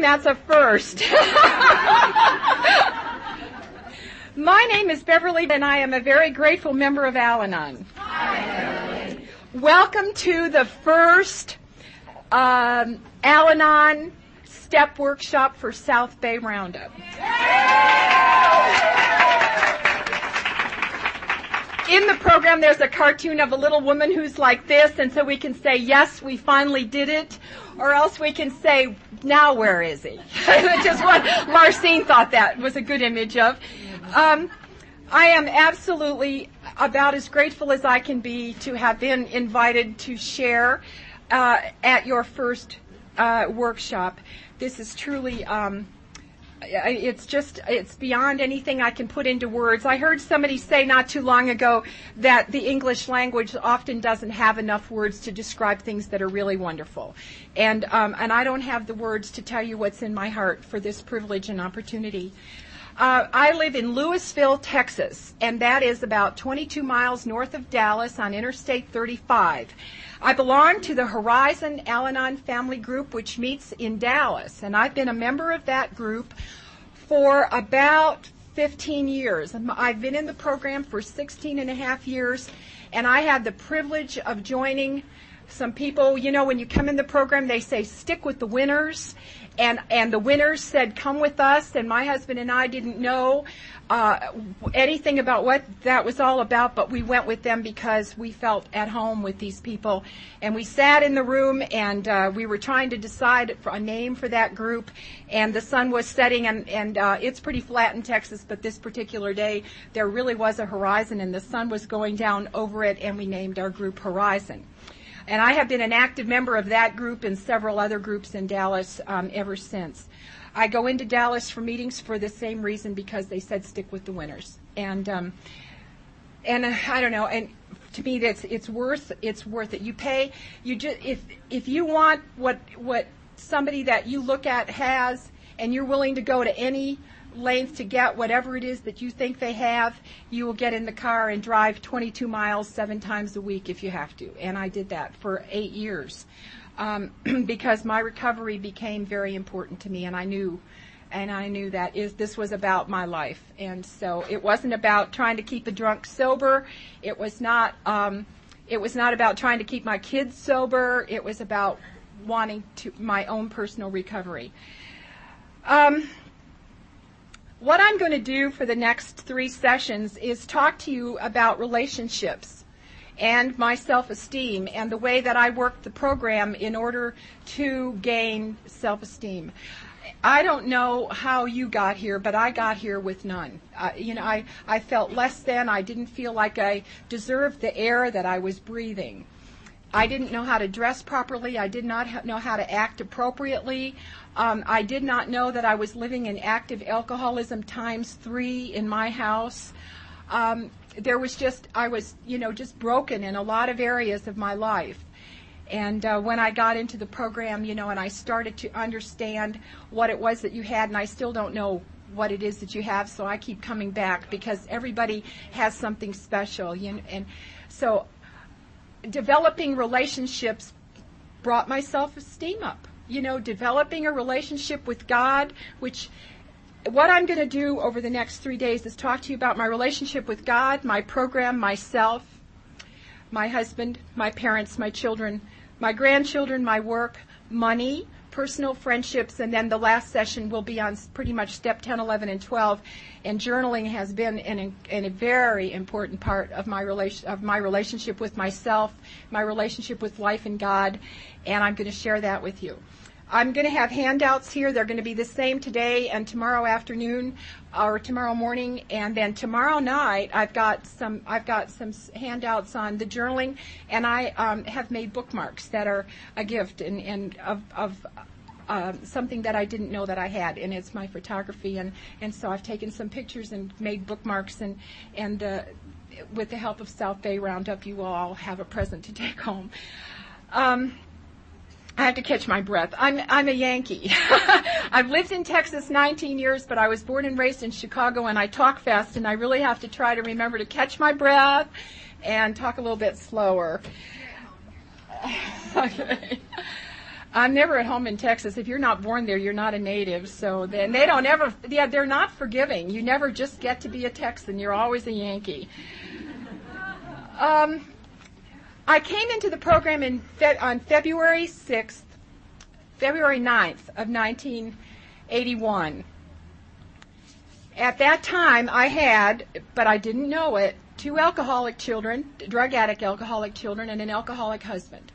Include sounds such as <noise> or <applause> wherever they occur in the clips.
that's a first. <laughs> My name is Beverly, and I am a very grateful member of Al Anon. Welcome to the first um, Al Anon Step Workshop for South Bay Roundup. In the program, there's a cartoon of a little woman who's like this, and so we can say, yes, we finally did it, or else we can say, now where is he? <laughs> Which is what Marcine thought that was a good image of. Um, I am absolutely about as grateful as I can be to have been invited to share uh, at your first uh, workshop. This is truly. Um, it's just it's beyond anything I can put into words. I heard somebody say not too long ago that the English language often doesn't have enough words to describe things that are really wonderful, and um, and I don't have the words to tell you what's in my heart for this privilege and opportunity. Uh, I live in Lewisville, Texas, and that is about 22 miles north of Dallas on Interstate 35. I belong to the Horizon Al Anon Family Group, which meets in Dallas, and I've been a member of that group for about 15 years. I've been in the program for 16 and a half years, and I had the privilege of joining some people. You know, when you come in the program, they say stick with the winners, and and the winners said come with us. And my husband and I didn't know uh, anything about what that was all about but we went with them because we felt at home with these people. And we sat in the room and uh, we were trying to decide a name for that group. And the sun was setting and and uh, it's pretty flat in Texas but this particular day there really was a horizon and the sun was going down over it and we named our group Horizon and I have been an active member of that group and several other groups in Dallas um, ever since. I go into Dallas for meetings for the same reason because they said stick with the winners. And um, and uh, I don't know. And to me, that's it's worth it's worth it. You pay. You just if if you want what what somebody that you look at has, and you're willing to go to any length to get whatever it is that you think they have, you will get in the car and drive 22 miles seven times a week if you have to. And I did that for eight years um, <clears throat> because my recovery became very important to me, and I knew. And I knew that is this was about my life, and so it wasn't about trying to keep a drunk sober. It was not. Um, it was not about trying to keep my kids sober. It was about wanting to my own personal recovery. Um, what I'm going to do for the next three sessions is talk to you about relationships and my self-esteem and the way that I work the program in order to gain self-esteem. I don't know how you got here, but I got here with none. Uh, you know, I, I felt less than. I didn't feel like I deserved the air that I was breathing. I didn't know how to dress properly. I did not know how to act appropriately. Um, I did not know that I was living in active alcoholism times three in my house. Um, there was just, I was, you know, just broken in a lot of areas of my life. And uh, when I got into the program, you know, and I started to understand what it was that you had, and I still don't know what it is that you have, so I keep coming back because everybody has something special. You know, and so developing relationships brought my self-esteem up. You know, developing a relationship with God, which what I'm going to do over the next three days is talk to you about my relationship with God, my program, myself, my husband, my parents, my children, my grandchildren, my work, money, personal friendships, and then the last session will be on pretty much step 10, 11, and 12. And journaling has been an, an, a very important part of my relation of my relationship with myself, my relationship with life and God, and I'm going to share that with you. I'm going to have handouts here. They're going to be the same today and tomorrow afternoon or tomorrow morning, and then tomorrow night I've got some I've got some handouts on the journaling, and I um, have made bookmarks that are a gift and, and of, of uh, something that I didn't know that I had, and it's my photography, and, and so I've taken some pictures and made bookmarks, and and uh, with the help of South Bay Roundup, you will all have a present to take home. Um, I have to catch my breath. I'm I'm a Yankee. <laughs> I've lived in Texas 19 years, but I was born and raised in Chicago, and I talk fast, and I really have to try to remember to catch my breath and talk a little bit slower. okay. <laughs> I'm never at home in Texas. If you're not born there, you're not a native. So then they don't ever, yeah, they're not forgiving. You never just get to be a Texan. You're always a Yankee. Um, I came into the program in Fe- on February 6th, February 9th of 1981. At that time, I had, but I didn't know it, two alcoholic children, drug addict alcoholic children, and an alcoholic husband.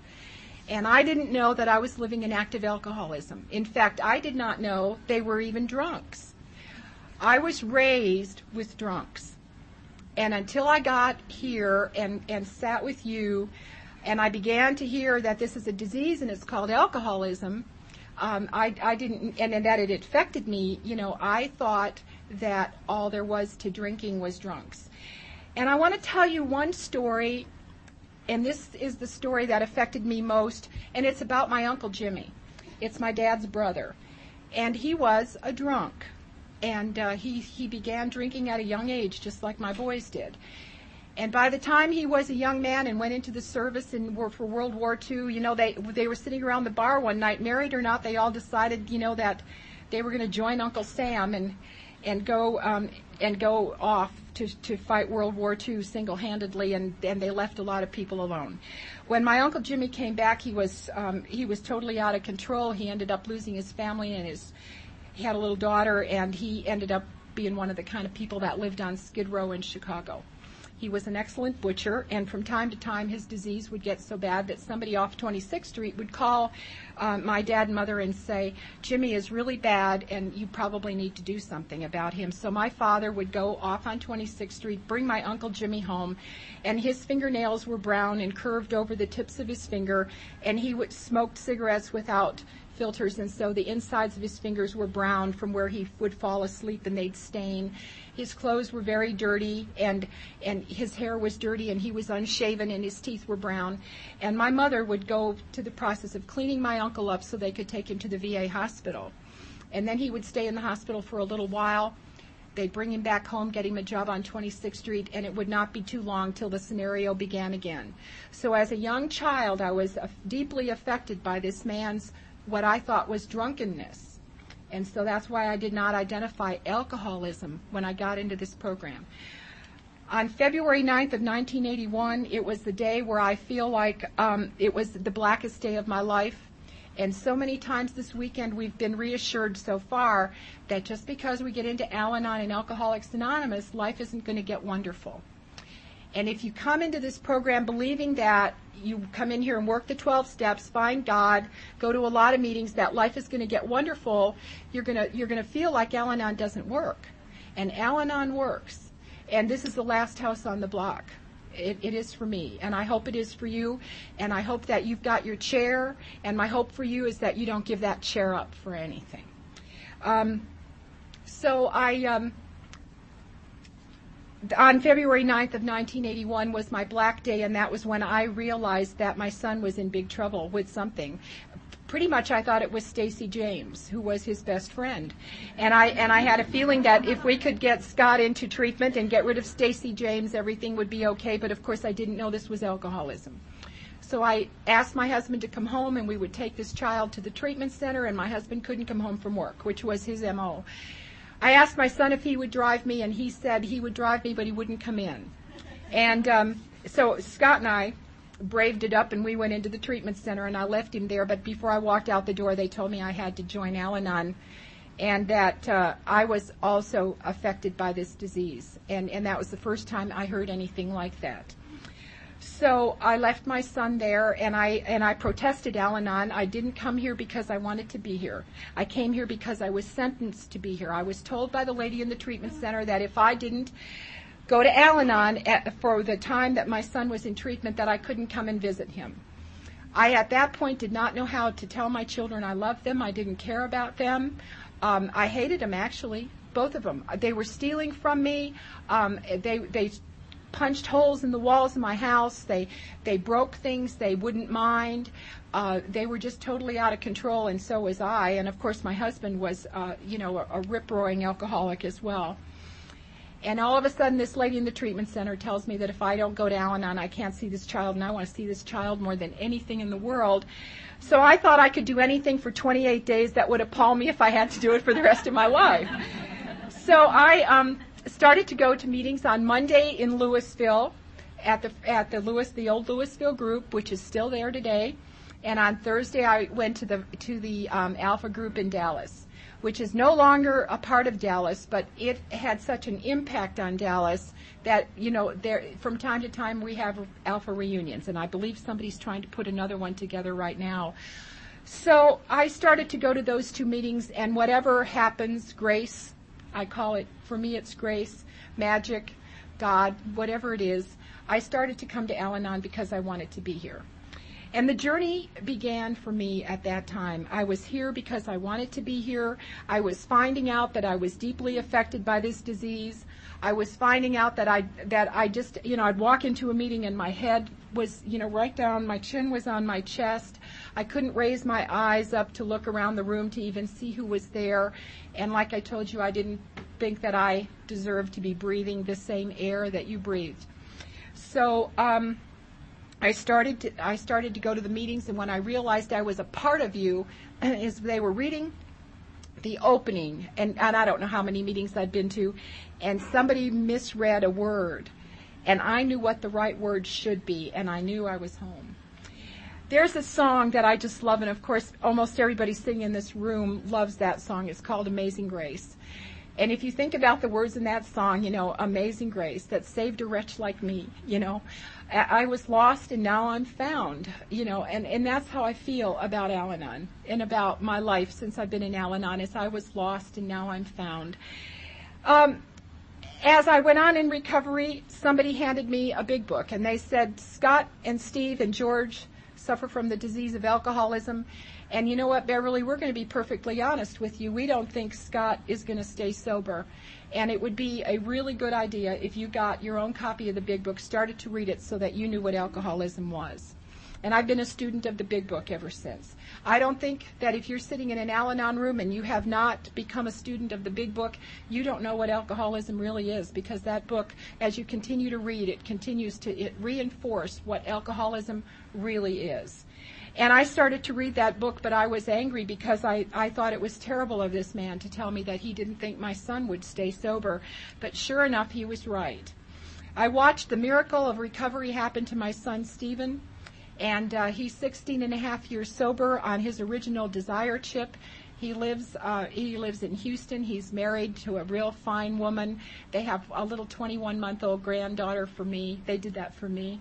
And I didn't know that I was living in active alcoholism. In fact, I did not know they were even drunks. I was raised with drunks. And until I got here and, and sat with you, and I began to hear that this is a disease and it's called alcoholism, um, I, I didn't, and, and that it affected me, you know, I thought that all there was to drinking was drunks. And I want to tell you one story and this is the story that affected me most, and it's about my Uncle Jimmy. It's my dad's brother. And he was a drunk. And uh, he, he began drinking at a young age, just like my boys did. And by the time he was a young man and went into the service in, for World War II, you know, they, they were sitting around the bar one night, married or not, they all decided, you know, that they were going to join Uncle Sam and, and go um, and go off to, to fight World War II single-handedly, and, and they left a lot of people alone. When my uncle Jimmy came back, he was um, he was totally out of control. He ended up losing his family and his he had a little daughter, and he ended up being one of the kind of people that lived on Skid Row in Chicago. He was an excellent butcher, and from time to time his disease would get so bad that somebody off 26th Street would call uh, my dad and mother and say, Jimmy is really bad and you probably need to do something about him. So my father would go off on 26th Street, bring my Uncle Jimmy home, and his fingernails were brown and curved over the tips of his finger, and he would smoke cigarettes without filters, and so the insides of his fingers were brown from where he would fall asleep and they'd stain. His clothes were very dirty, and and his hair was dirty, and he was unshaven, and his teeth were brown. And my mother would go to the process of cleaning my uncle up so they could take him to the VA hospital. And then he would stay in the hospital for a little while. They'd bring him back home, get him a job on 26th Street, and it would not be too long till the scenario began again. So as a young child, I was deeply affected by this man's what I thought was drunkenness. And so that's why I did not identify alcoholism when I got into this program. On February 9th of 1981, it was the day where I feel like um, it was the blackest day of my life. And so many times this weekend we've been reassured so far that just because we get into Al Anon and Alcoholics Anonymous, life isn't going to get wonderful. And if you come into this program believing that you come in here and work the 12 steps, find God, go to a lot of meetings, that life is going to get wonderful, you're going to, you're going to feel like Al Anon doesn't work. And Al Anon works. And this is the last house on the block. It, it is for me, and I hope it is for you. And I hope that you've got your chair. And my hope for you is that you don't give that chair up for anything. Um, so I, um, on February 9th of 1981 was my black day, and that was when I realized that my son was in big trouble with something. Pretty much, I thought it was Stacy James, who was his best friend, and I and I had a feeling that if we could get Scott into treatment and get rid of Stacy James, everything would be okay. But of course, I didn't know this was alcoholism. So I asked my husband to come home, and we would take this child to the treatment center. And my husband couldn't come home from work, which was his mo. I asked my son if he would drive me, and he said he would drive me, but he wouldn't come in. And um, so Scott and I braved it up, and we went into the treatment center, and I left him there. But before I walked out the door, they told me I had to join Al-Anon, and that uh, I was also affected by this disease. And, and that was the first time I heard anything like that. So I left my son there and I and I protested Al-Anon. I didn't come here because I wanted to be here. I came here because I was sentenced to be here. I was told by the lady in the treatment center that if I didn't go to Al-Anon for the time that my son was in treatment that I couldn't come and visit him. I at that point did not know how to tell my children I loved them. I didn't care about them. Um, I hated them actually, both of them. They were stealing from me. Um, they they punched holes in the walls of my house. They they broke things they wouldn't mind. Uh, they were just totally out of control, and so was I. And of course, my husband was, uh, you know, a, a rip roaring alcoholic as well. And all of a sudden, this lady in the treatment center tells me that if I don't go to Al Anon, I can't see this child, and I want to see this child more than anything in the world. So I thought I could do anything for 28 days that would appall me if I had to do it for the rest of my life. So I um, started to go to meetings on Monday in Lewisville at the at the Louis the old Lewisville group, which is still there today. And on Thursday, I went to the to the um, Alpha group in Dallas which is no longer a part of Dallas, but it had such an impact on Dallas that you know there from time to time we have alpha reunions, and I believe somebody's trying to put another one together right now. So I started to go to those two meetings, and whatever happens, grace, I call it for me, it's grace, magic, God, whatever it is. I started to come to Al Anon because I wanted to be here. And the journey began for me at that time. I was here because I wanted to be here. I was finding out that I was deeply affected by this disease. I was finding out that I that I just you know I'd walk into a meeting and my head was you know right down my chin was on my chest. I couldn't raise my eyes up to look around the room to even see who was there. And like I told you, I didn't think that I deserved to be breathing the same air that you breathed. So um, I started to, I started to go to the meetings, and when I realized I was a part of you, <clears throat> is they were reading the opening, and, and I don't know how many meetings I'd been to, and somebody misread a word, and I knew what the right word should be, and I knew I was home. There's a song that I just love, and of course, almost everybody sitting in this room loves that song. It's called Amazing Grace. And if you think about the words in that song, you know, Amazing Grace, that saved a wretch like me, you know, I was lost and now I'm found, you know, and, and that's how I feel about Al Anon and about my life since I've been in Al Anon is I was lost and now I'm found. Um, as I went on in recovery, somebody handed me a big book and they said, Scott and Steve and George suffer from the disease of alcoholism. And you know what, Beverly, we're going to be perfectly honest with you. We don't think Scott is going to stay sober. And it would be a really good idea if you got your own copy of the Big Book, started to read it so that you knew what alcoholism was. And I've been a student of the Big Book ever since. I don't think that if you're sitting in an Al Anon room and you have not become a student of the Big Book, you don't know what alcoholism really is because that book, as you continue to read, it continues to it reinforce what alcoholism really is. And I started to read that book, but I was angry because I, I thought it was terrible of this man to tell me that he didn't think my son would stay sober. But sure enough, he was right. I watched the miracle of recovery happen to my son, Stephen. And uh, he's 16 and a half years sober on his original desire chip. He lives uh, he lives in Houston. He's married to a real fine woman. They have a little 21 month old granddaughter for me. They did that for me.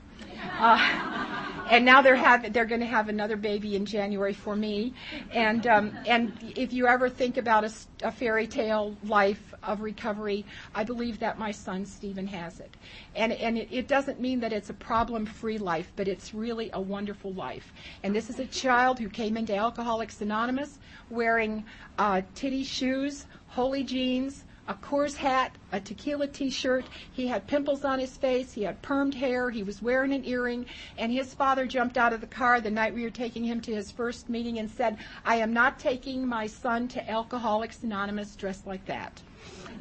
Uh, and now they're have they're going to have another baby in January for me. And um, and if you ever think about a, a fairy tale life of recovery, I believe that my son Stephen has it. And and it, it doesn't mean that it's a problem free life, but it's really a wonderful life. And this is a child who came into Alcoholics Anonymous wearing uh, titty shoes, holy jeans, a Coors hat, a tequila t-shirt. He had pimples on his face. He had permed hair. He was wearing an earring. And his father jumped out of the car the night we were taking him to his first meeting and said, I am not taking my son to Alcoholics Anonymous dressed like that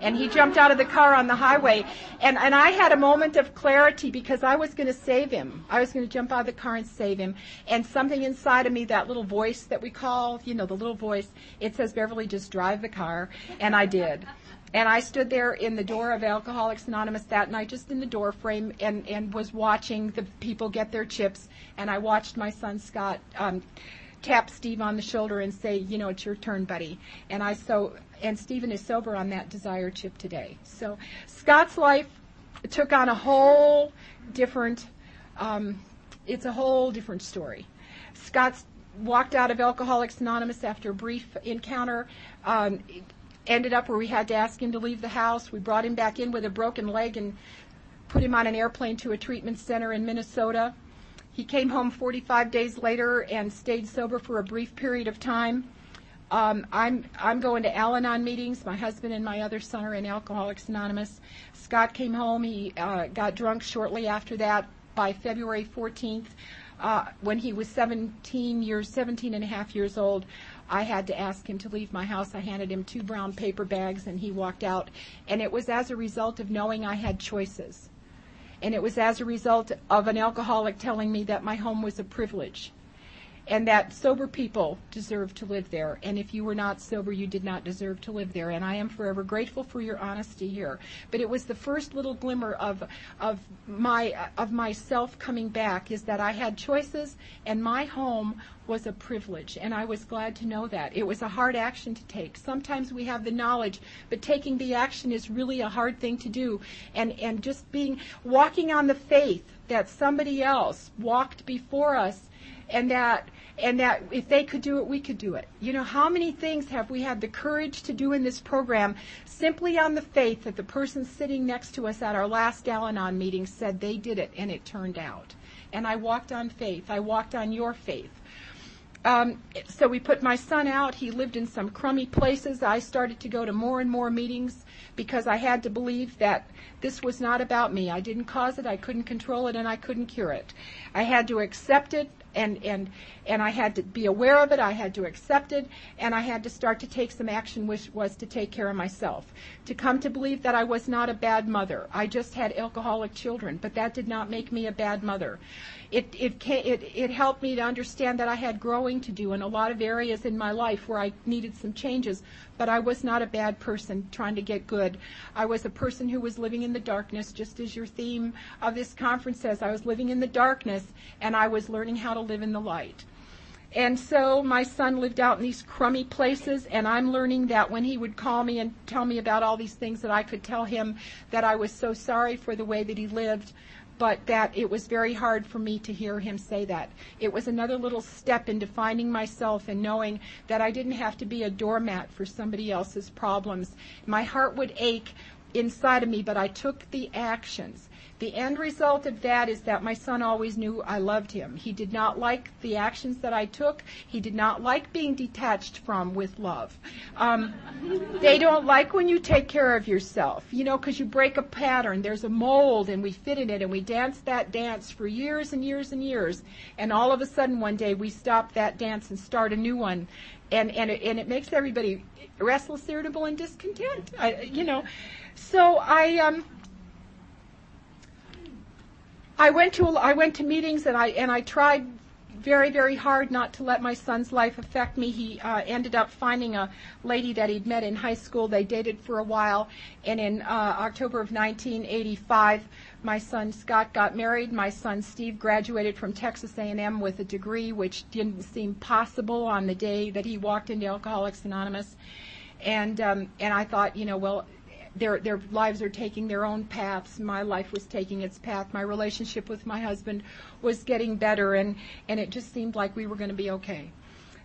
and he jumped out of the car on the highway. And, and I had a moment of clarity because I was going to save him. I was going to jump out of the car and save him. And something inside of me, that little voice that we call, you know, the little voice, it says, Beverly, just drive the car. And I did. And I stood there in the door of Alcoholics Anonymous that night, just in the door frame, and, and was watching the people get their chips. And I watched my son Scott um, tap Steve on the shoulder and say, you know, it's your turn, buddy. And I so and Stephen is sober on that desire chip today. So Scott's life took on a whole different. Um, it's a whole different story. Scott's walked out of Alcoholics Anonymous after a brief encounter. Um, ended up where we had to ask him to leave the house. We brought him back in with a broken leg and put him on an airplane to a treatment center in Minnesota. He came home 45 days later and stayed sober for a brief period of time. Um, I'm I'm going to Al-Anon meetings. My husband and my other son are in Alcoholics Anonymous. Scott came home. He uh, got drunk shortly after that. By February 14th, uh, when he was 17 years, 17 and a half years old, I had to ask him to leave my house. I handed him two brown paper bags and he walked out. And it was as a result of knowing I had choices. And it was as a result of an alcoholic telling me that my home was a privilege and that sober people deserve to live there. And if you were not sober, you did not deserve to live there. And I am forever grateful for your honesty here. But it was the first little glimmer of of my of myself coming back is that I had choices, and my home was a privilege, and I was glad to know that. It was a hard action to take. Sometimes we have the knowledge, but taking the action is really a hard thing to do. And and just being walking on the faith that somebody else walked before us and that and that if they could do it, we could do it. You know, how many things have we had the courage to do in this program simply on the faith that the person sitting next to us at our last Al Anon meeting said they did it and it turned out. And I walked on faith. I walked on your faith. Um, so we put my son out. He lived in some crummy places. I started to go to more and more meetings because I had to believe that this was not about me. I didn't cause it, I couldn't control it, and I couldn't cure it. I had to accept it and and and I had to be aware of it. I had to accept it, and I had to start to take some action, which was to take care of myself. To come to believe that I was not a bad mother. I just had alcoholic children, but that did not make me a bad mother. It it it it helped me to understand that I had growing to do in a lot of areas in my life where I needed some changes. But I was not a bad person trying to get good. I was a person who was living in the darkness, just as your theme of this conference says. I was living in the darkness, and I was learning how to live in the light. And so my son lived out in these crummy places, and I'm learning that when he would call me and tell me about all these things, that I could tell him that I was so sorry for the way that he lived, but that it was very hard for me to hear him say that. It was another little step into finding myself and knowing that I didn't have to be a doormat for somebody else's problems. My heart would ache inside of me, but I took the actions. The end result of that is that my son always knew I loved him. He did not like the actions that I took. He did not like being detached from with love. Um, they don't like when you take care of yourself, you know, because you break a pattern. There's a mold and we fit in it and we dance that dance for years and years and years. And all of a sudden one day we stop that dance and start a new one. And, and, it, and it makes everybody restless, irritable, and discontent, I, you know. So I, um, I went to I went to meetings and I and I tried very very hard not to let my son's life affect me. He uh, ended up finding a lady that he'd met in high school. They dated for a while, and in uh, October of 1985, my son Scott got married. My son Steve graduated from Texas A&M with a degree, which didn't seem possible on the day that he walked into Alcoholics Anonymous. And um, and I thought, you know, well, their their lives are taking their own paths. My life was taking its path. My relationship with my husband was getting better, and and it just seemed like we were going to be okay.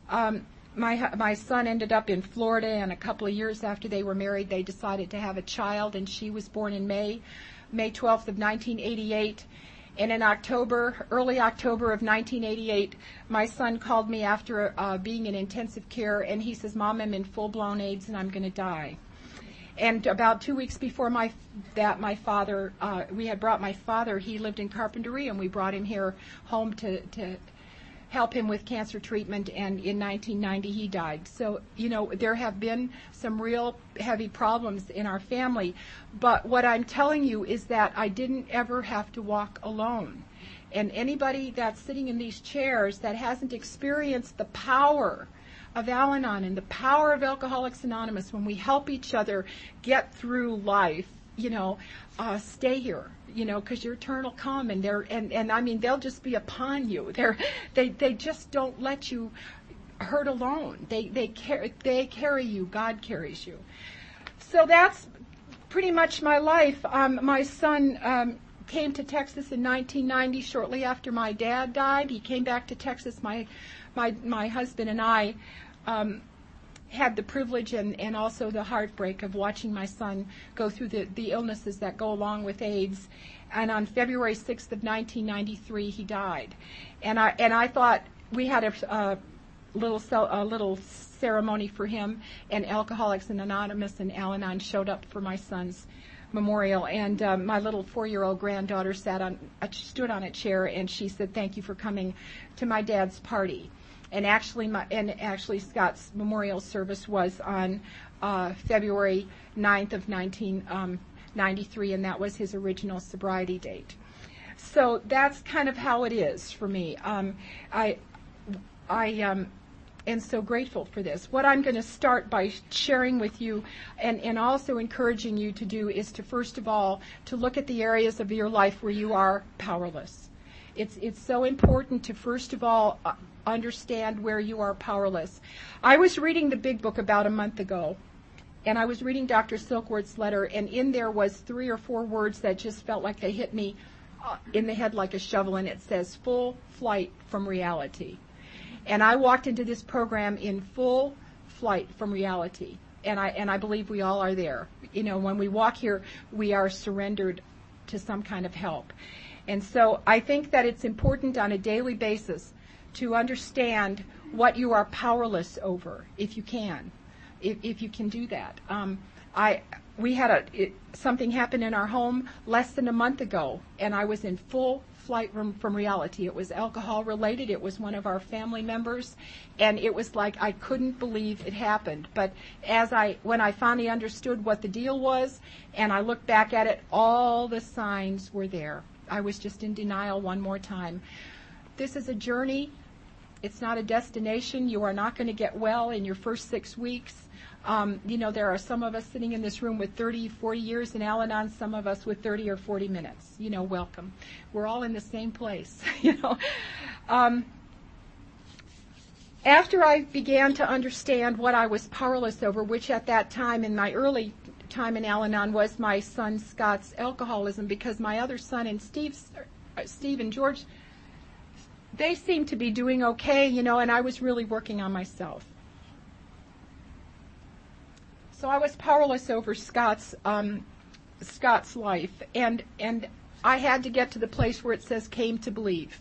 Um, my my son ended up in Florida, and a couple of years after they were married, they decided to have a child, and she was born in May, May 12th of 1988. And in October, early October of 1988, my son called me after uh, being in intensive care, and he says, "Mom, I'm in full-blown AIDS, and I'm going to die." And about two weeks before my that my father uh, we had brought my father he lived in Carpinteria and we brought him here home to to help him with cancer treatment and in 1990 he died. So you know there have been some real heavy problems in our family. But what I'm telling you is that I didn't ever have to walk alone. And anybody that's sitting in these chairs that hasn't experienced the power of Al Anon and the power of Alcoholics Anonymous when we help each other get through life, you know, uh, stay here, you know, because your turn will come and they're, and, and I mean, they'll just be upon you. <laughs> They're, they, they just don't let you hurt alone. They, they, car- they carry you. God carries you. So that's pretty much my life. Um, my son, um, came to Texas in 1990 shortly after my dad died. He came back to Texas. My my my husband and I um, had the privilege and, and also the heartbreak of watching my son go through the, the illnesses that go along with AIDS. And on February 6th of 1993, he died. And I and I thought we had a, a little a little ceremony for him, and Alcoholics Anonymous and Al-Anon showed up for my son's memorial. And um, my little four-year-old granddaughter sat on, uh, stood on a chair, and she said, "Thank you for coming to my dad's party." And actually, my, and actually Scott's memorial service was on uh, February 9th of 1993, um, and that was his original sobriety date. So that's kind of how it is for me. Um, I, I um, am so grateful for this. What I'm going to start by sharing with you and, and also encouraging you to do is to first of all to look at the areas of your life where you are powerless. It's, it's so important to first of all uh, understand where you are powerless. I was reading the big book about a month ago, and I was reading Dr. Silkworth's letter, and in there was three or four words that just felt like they hit me uh, in the head like a shovel, and it says full flight from reality. And I walked into this program in full flight from reality. And I, and I believe we all are there. You know, when we walk here, we are surrendered to some kind of help. And so I think that it's important on a daily basis to understand what you are powerless over, if you can, if, if you can do that. Um, I we had a it, something happen in our home less than a month ago, and I was in full flight from, from reality. It was alcohol related. It was one of our family members, and it was like I couldn't believe it happened. But as I when I finally understood what the deal was, and I looked back at it, all the signs were there. I was just in denial one more time. This is a journey. It's not a destination. You are not going to get well in your first six weeks. Um, you know, there are some of us sitting in this room with 30, 40 years in Al Anon, some of us with 30 or 40 minutes. You know, welcome. We're all in the same place, <laughs> you know. Um, after I began to understand what I was powerless over, which at that time in my early time in Al Anon was my son Scott's alcoholism, because my other son and Steve's, uh, Steve and George, they seemed to be doing okay, you know, and I was really working on myself. So I was powerless over Scott's um, Scott's life, and and I had to get to the place where it says came to believe.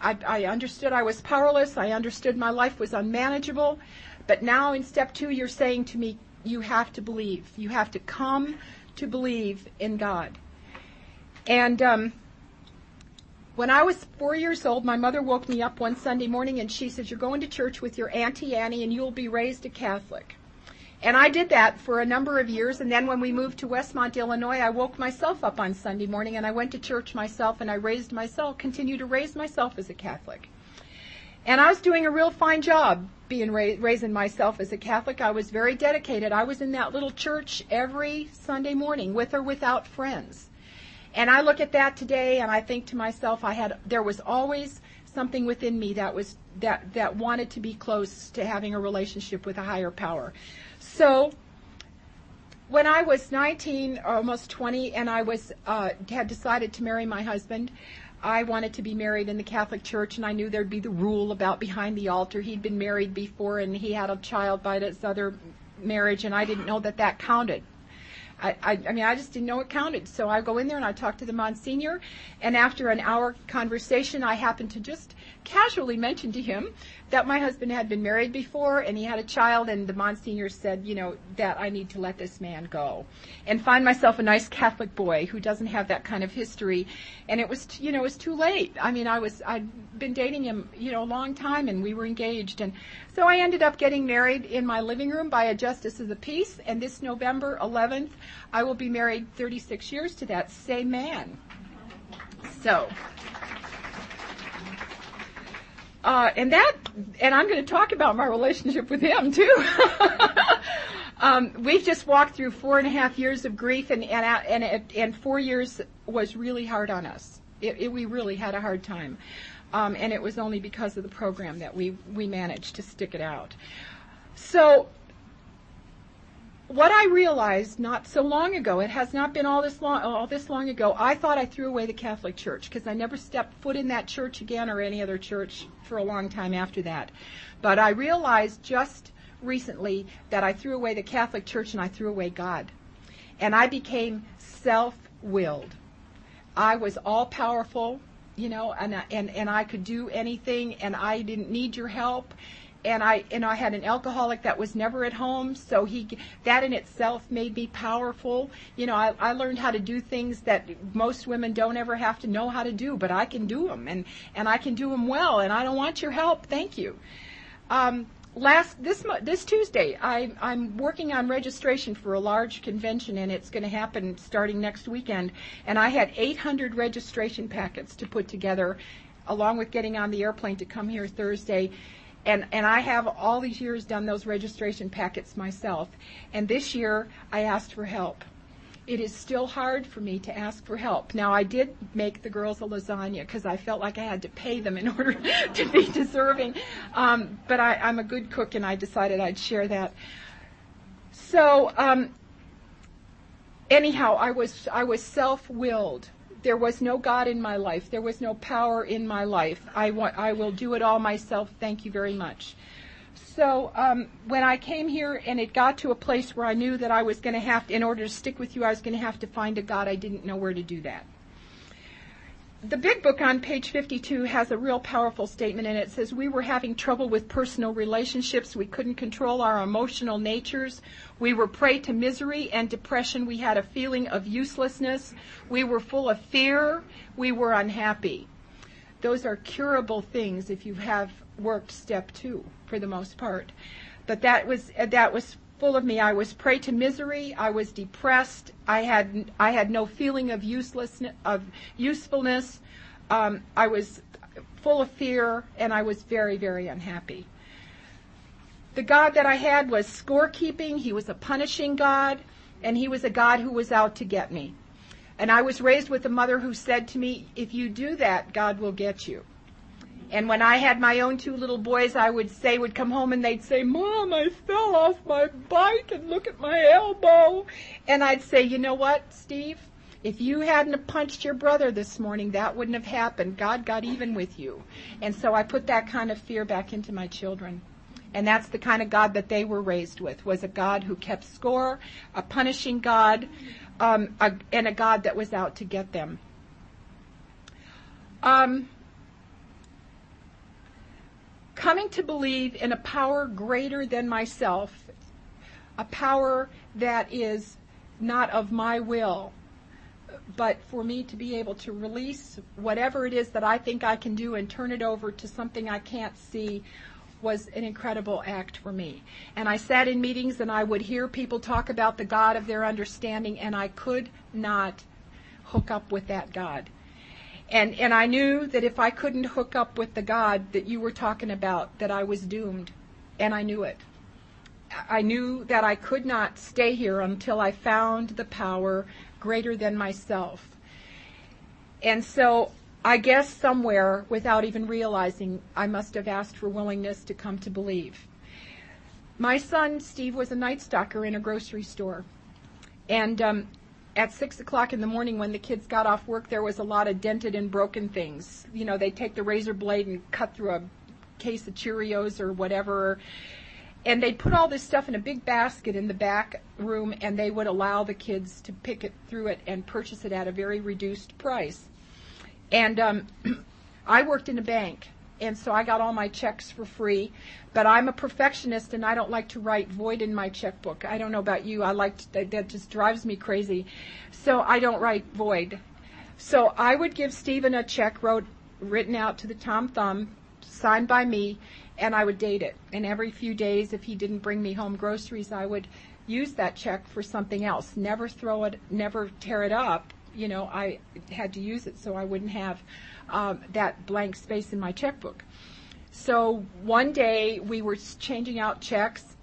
I, I understood I was powerless. I understood my life was unmanageable. But now in step two, you're saying to me, you have to believe. You have to come to believe in God. And um, when I was four years old, my mother woke me up one Sunday morning and she said, You're going to church with your Auntie Annie and you'll be raised a Catholic. And I did that for a number of years. And then when we moved to Westmont, Illinois, I woke myself up on Sunday morning and I went to church myself and I raised myself, continued to raise myself as a Catholic. And I was doing a real fine job being ra- raising myself as a Catholic. I was very dedicated. I was in that little church every Sunday morning with or without friends. And I look at that today and I think to myself, I had, there was always something within me that was, that, that wanted to be close to having a relationship with a higher power. So when I was 19, almost 20, and I was uh, had decided to marry my husband, I wanted to be married in the Catholic Church, and I knew there'd be the rule about behind the altar. He'd been married before, and he had a child by his other marriage, and I didn't know that that counted. I, I, I mean, I just didn't know it counted. So I go in there and I talk to the Monsignor, and after an hour conversation, I happen to just casually mentioned to him that my husband had been married before and he had a child, and the Monsignor said, you know, that I need to let this man go and find myself a nice Catholic boy who doesn't have that kind of history. And it was, you know, it was too late. I mean, I was, I'd been dating him, you know, a long time and we were engaged. And so I ended up getting married in my living room by a justice of the peace. And this November 11th, I will be married 36 years to that same man. So, uh, and that, and I'm going to talk about my relationship with him too. <laughs> um, we've just walked through four and a half years of grief, and and and, and four years was really hard on us. It, it, we really had a hard time, um, and it was only because of the program that we we managed to stick it out. So what I realized not so long ago, it has not been all this long, all this long ago. I thought I threw away the Catholic Church because I never stepped foot in that church again or any other church for a long time after that. But I realized just recently that I threw away the Catholic Church and I threw away God, and I became self-willed. I was all powerful, you know, and and and I could do anything, and I didn't need your help and I and I had an alcoholic that was never at home, so he that in itself made me powerful. You know, I, I learned how to do things that most women don't ever have to know how to do, but I can do them, and and I can do them well, and I don't want your help. Thank you. Um, last this this Tuesday, I, I'm working on registration for a large convention, and it's going to happen starting next weekend. And I had 800 registration packets to put together, along with getting on the airplane to come here Thursday and and I have all these years done those registration packets myself. And this year I asked for help. It is still hard for me to ask for help. Now I did make the girls a lasagna because I felt like I had to pay them in <laughs> order to be deserving. Um, but I, I'm a good cook, and I decided I'd share that. So um, anyhow, I was I was self-willed there was no God in my life. There was no power in my life. I, wa- I will do it all myself. Thank you very much. So um, when I came here and it got to a place where I knew that I was going to have to, in order to stick with you, I was going to have to find a God. I didn't know where to do that the big book on page 52 has a real powerful statement and it says we were having trouble with personal relationships. We couldn't control our emotional natures. We were prey to misery and depression. We had a feeling of uselessness. We were full of fear. We were unhappy. Those are curable things if you have worked step two for the most part. But that was that was full of me. I was prey to misery. I was depressed. I had I had no feeling of uselessness of usefulness. Um, I was full of fear, and I was very very unhappy. The God that I had was scorekeeping. He was a punishing God, and he was a God who was out to get me. And I was raised with a mother who said to me, "If you do that, God will get you." And when I had my own two little boys, I would say, would come home and they'd say, Mom, I fell off my bike and look at my elbow. And I'd say, you know what, Steve? If you hadn't punched your brother this morning, that wouldn't have happened. God got even with you. And so I put that kind of fear back into my children. And that's the kind of God that they were raised with, was a God who kept score, a punishing God, um, a, and a God that was out to get them. Um, coming to believe in a power greater than myself, a power that is not of my will, but for me to be able to release whatever it is that I think I can do and turn it over to something I can't see was an incredible act for me. And I sat in meetings and I would hear people talk about the God of their understanding and I could not hook up with that God. And, and I knew that if I couldn't hook up with the God that you were talking about, that I was doomed. And I knew it. I knew that I could not stay here until I found the power greater than myself. And so I guess somewhere, without even realizing, I must have asked for willingness to come to believe. My son, Steve, was a night stalker in a grocery store. And um, at six o'clock in the morning when the kids got off work, there was a lot of dented and broken things. You know, they take the razor blade and cut through a case of Cheerios or whatever. And they'd put all this stuff in a big basket in the back room and they would allow the kids to pick it through it and purchase it at a very reduced price. And um, <clears throat> I worked in a bank and so I got all my checks for free. But I'm a perfectionist, and I don't like to write void in my checkbook. I don't know about you. I like that, that just drives me crazy. So I don't write void. So I would give Stephen a check wrote written out to the Tom Thumb, signed by me, and I would date it. And every few days, if he didn't bring me home groceries, I would use that check for something else. Never throw it, never tear it up. You know, I had to use it so I wouldn't have um, that blank space in my checkbook. So one day we were changing out checks,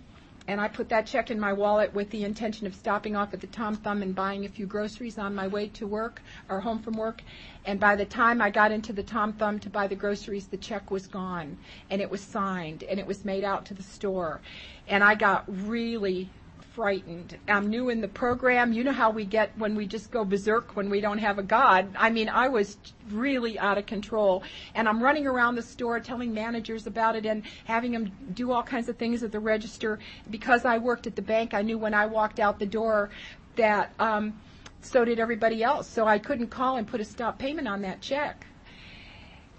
and I put that check in my wallet with the intention of stopping off at the Tom Thumb and buying a few groceries on my way to work or home from work. And by the time I got into the Tom Thumb to buy the groceries, the check was gone, and it was signed, and it was made out to the store. And I got really frightened. I'm new in the program. You know how we get when we just go berserk when we don't have a God. I mean, I was really out of control. And I'm running around the store telling managers about it and having them do all kinds of things at the register. Because I worked at the bank, I knew when I walked out the door that um, so did everybody else. So I couldn't call and put a stop payment on that check.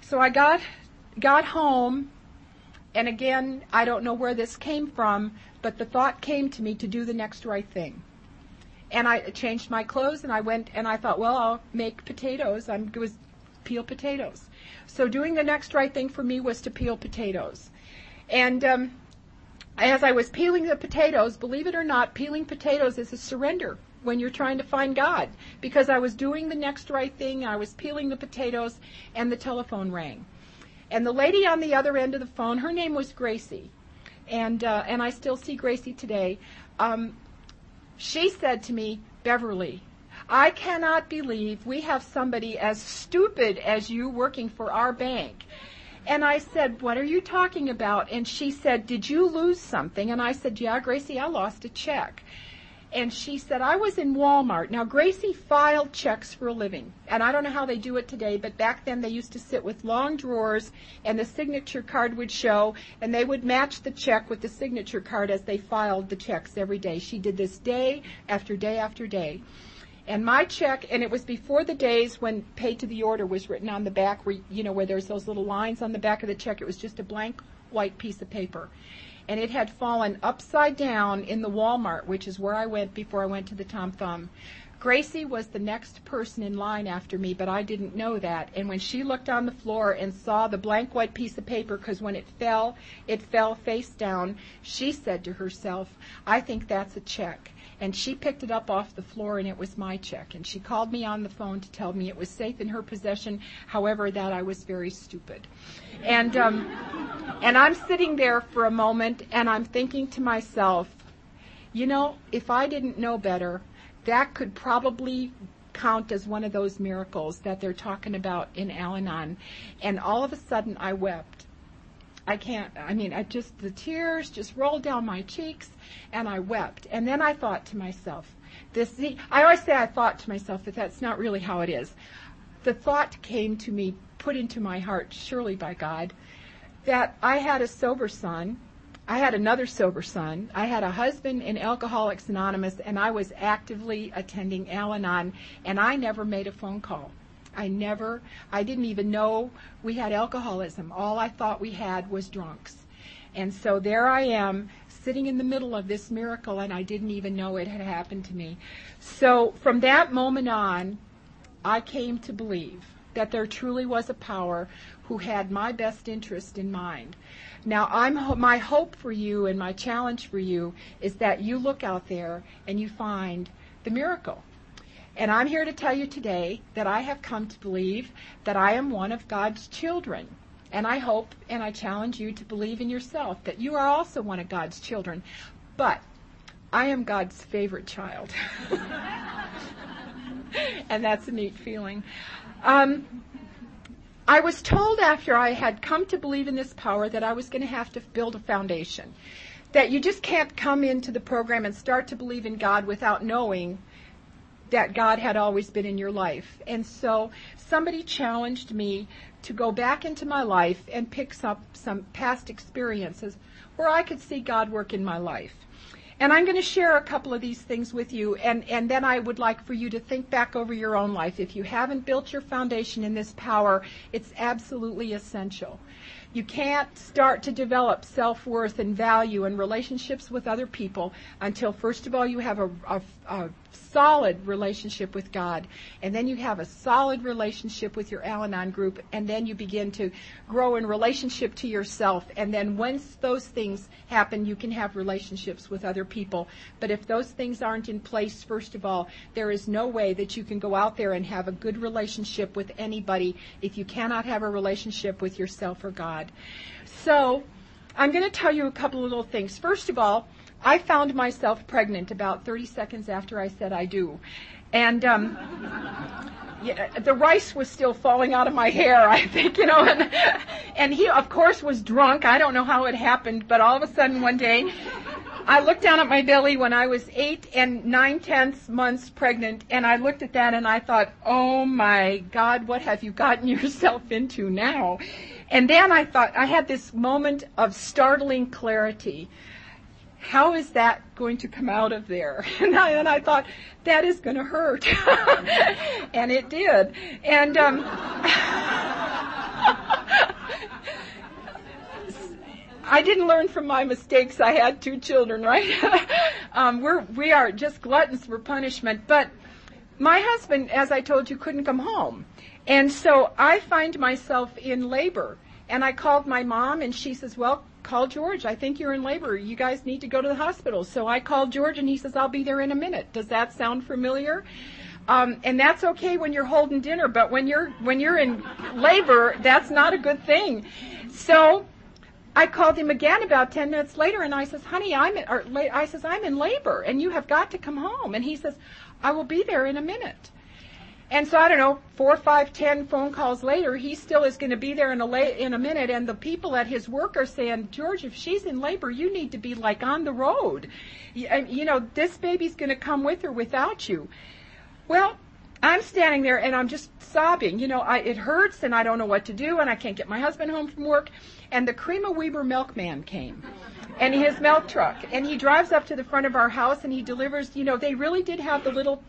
So I got got home and again, I don't know where this came from, but the thought came to me to do the next right thing. And I changed my clothes and I went and I thought, well, I'll make potatoes. I'm was peel potatoes. So doing the next right thing for me was to peel potatoes. And um, as I was peeling the potatoes, believe it or not, peeling potatoes is a surrender when you're trying to find God. Because I was doing the next right thing, I was peeling the potatoes, and the telephone rang. And the lady on the other end of the phone, her name was Gracie, and uh, and I still see Gracie today. Um, she said to me, Beverly, I cannot believe we have somebody as stupid as you working for our bank. And I said, What are you talking about? And she said, Did you lose something? And I said, Yeah, Gracie, I lost a check and she said, I was in Walmart. Now, Gracie filed checks for a living, and I don't know how they do it today, but back then they used to sit with long drawers, and the signature card would show, and they would match the check with the signature card as they filed the checks every day. She did this day after day after day. And my check, and it was before the days when paid to the order was written on the back, where, you know, where there's those little lines on the back of the check. It was just a blank white piece of paper and it had fallen upside down in the Walmart, which is where I went before I went to the Tom Thumb. Gracie was the next person in line after me, but I didn't know that. And when she looked on the floor and saw the blank white piece of paper, because when it fell, it fell face down, she said to herself, I think that's a check. And she picked it up off the floor and it was my check. And she called me on the phone to tell me it was safe in her possession, however, that I was very stupid. And, um, and I'm sitting there for a moment and I'm thinking to myself, you know, if I didn't know better, that could probably count as one of those miracles that they're talking about in Al Anon. And all of a sudden I wept. I can't, I mean, I just, the tears just rolled down my cheeks and I wept. And then I thought to myself, this, I always say I thought to myself, but that's not really how it is. The thought came to me, put into my heart, surely by God, that I had a sober son. I had another sober son. I had a husband in Alcoholics Anonymous, and I was actively attending Al Anon, and I never made a phone call. I never, I didn't even know we had alcoholism. All I thought we had was drunks. And so there I am sitting in the middle of this miracle and I didn't even know it had happened to me. So from that moment on, I came to believe that there truly was a power who had my best interest in mind. Now, I'm, my hope for you and my challenge for you is that you look out there and you find the miracle. And I'm here to tell you today that I have come to believe that I am one of God's children. And I hope and I challenge you to believe in yourself that you are also one of God's children. But I am God's favorite child. <laughs> and that's a neat feeling. Um, I was told after I had come to believe in this power that I was going to have to build a foundation. That you just can't come into the program and start to believe in God without knowing that God had always been in your life. And so somebody challenged me to go back into my life and pick up some past experiences where I could see God work in my life. And I'm going to share a couple of these things with you, and, and then I would like for you to think back over your own life. If you haven't built your foundation in this power, it's absolutely essential. You can't start to develop self-worth and value and relationships with other people until, first of all, you have a, a, a solid relationship with God, and then you have a solid relationship with your Al Anon group, and then you begin to grow in relationship to yourself. And then once those things happen, you can have relationships with other people. But if those things aren't in place, first of all, there is no way that you can go out there and have a good relationship with anybody if you cannot have a relationship with yourself or God. So, I'm going to tell you a couple of little things. First of all, I found myself pregnant about 30 seconds after I said I do. And um, <laughs> yeah, the rice was still falling out of my hair, I think, you know. And, and he, of course, was drunk. I don't know how it happened, but all of a sudden one day, I looked down at my belly when I was eight and nine tenths months pregnant, and I looked at that and I thought, oh my God, what have you gotten <laughs> yourself into now? And then I thought, I had this moment of startling clarity how is that going to come out of there? <laughs> And I, and I thought, that is going to hurt. <laughs> and it did. And, um, <laughs> I didn't learn from my mistakes. I had two children, right? um, we're we are just gluttons for punishment. But my husband, as I told you, couldn't come home, and so I find myself in labor. And I called my mom, and she says, "Well, call George. I think you're in labor. You guys need to go to the hospital." So I called George, and he says, "I'll be there in a minute." Does that sound familiar? Um, and that's okay when you're holding dinner, but when you're when you're in labor, that's not a good thing. So I called him again about 10 minutes later and I says, honey, I'm in, or, I says, I'm in labor and you have got to come home. And he says, I will be there in a minute. And so I don't know, four, five, ten phone calls later, he still is going to be there in a la- in a minute. And the people at his work are saying, George, if she's in labor, you need to be like on the road. You, you know, this baby's going to come with or without you. Well, I'm standing there and I'm just sobbing. You know, I, it hurts and I don't know what to do and I can't get my husband home from work. And the Cream O'Weber milkman came and his milk truck and he drives up to the front of our house and he delivers, you know, they really did have the little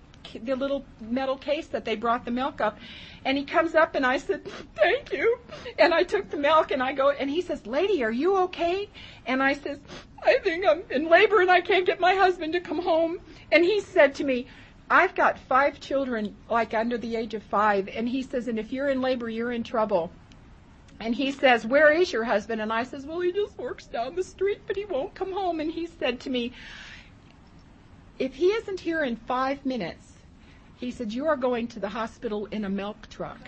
the little metal case that they brought the milk up. And he comes up and I said, thank you. And I took the milk and I go, and he says, lady, are you okay? And I says, I think I'm in labor and I can't get my husband to come home. And he said to me, I've got five children, like under the age of five, and he says, and if you're in labor, you're in trouble. And he says, where is your husband? And I says, well, he just works down the street, but he won't come home. And he said to me, if he isn't here in five minutes, he said, you are going to the hospital in a milk truck.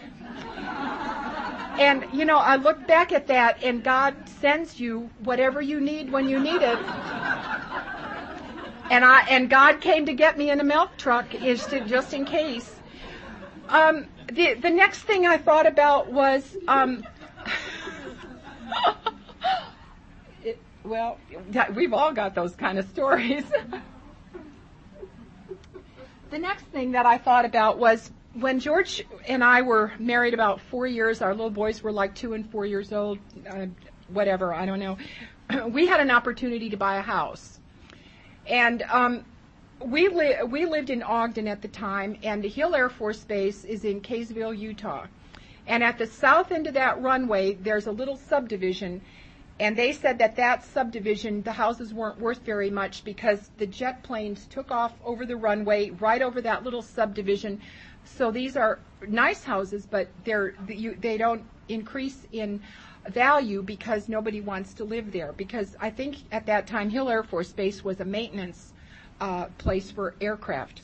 and, you know, I look back at that, and God sends you whatever you need when you need it and I and God came to get me in a milk truck is to, just in case. Um, the the next thing I thought about was um, <laughs> it, well, we've all got those kind of stories. <laughs> the next thing that I thought about was when George and I were married about four years. Our little boys were like two and four years old, uh, whatever I don't know. <clears throat> we had an opportunity to buy a house and um, we li- we lived in Ogden at the time, and the Hill Air Force Base is in Kaysville, Utah. And at the south end of that runway, there's a little subdivision, and they said that that subdivision, the houses weren't worth very much because the jet planes took off over the runway, right over that little subdivision. So these are nice houses, but they're you, they don't increase in value because nobody wants to live there. Because I think at that time Hill Air Force Base was a maintenance uh, place for aircraft.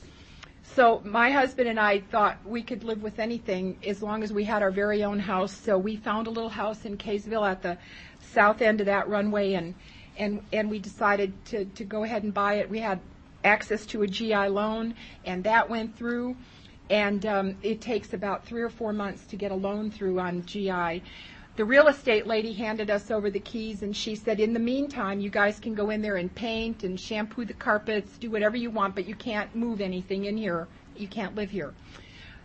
So my husband and I thought we could live with anything as long as we had our very own house. So we found a little house in Kaysville at the south end of that runway, and and and we decided to to go ahead and buy it. We had access to a GI loan, and that went through. And um, it takes about three or four months to get a loan through on GI the real estate lady handed us over the keys and she said, in the meantime, you guys can go in there and paint and shampoo the carpets, do whatever you want, but you can't move anything in here. You can't live here.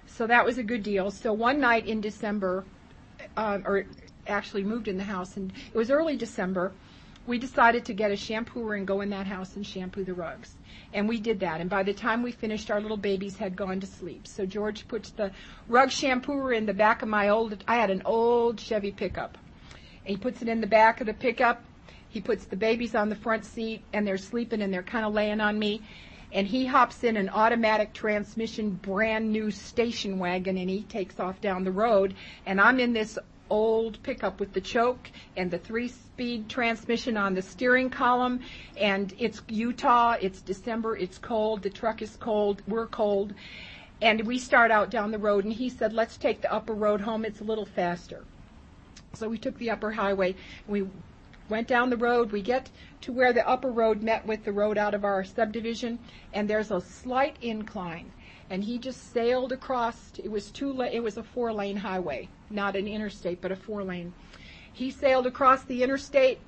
So that was a good deal. So one night in December, uh, or actually moved in the house, and it was early December, we decided to get a shampooer and go in that house and shampoo the rugs. And we did that. And by the time we finished, our little babies had gone to sleep. So George puts the rug shampooer in the back of my old, I had an old Chevy pickup. And he puts it in the back of the pickup. He puts the babies on the front seat and they're sleeping and they're kind of laying on me. And he hops in an automatic transmission brand new station wagon and he takes off down the road. And I'm in this old pickup with the choke and the three speed transmission on the steering column and it's Utah, it's December, it's cold, the truck is cold, we're cold. And we start out down the road and he said, let's take the upper road home, it's a little faster. So we took the upper highway. We went down the road. We get to where the upper road met with the road out of our subdivision, and there's a slight incline and he just sailed across. It was two. La- it was a four-lane highway, not an interstate, but a four-lane. He sailed across the interstate,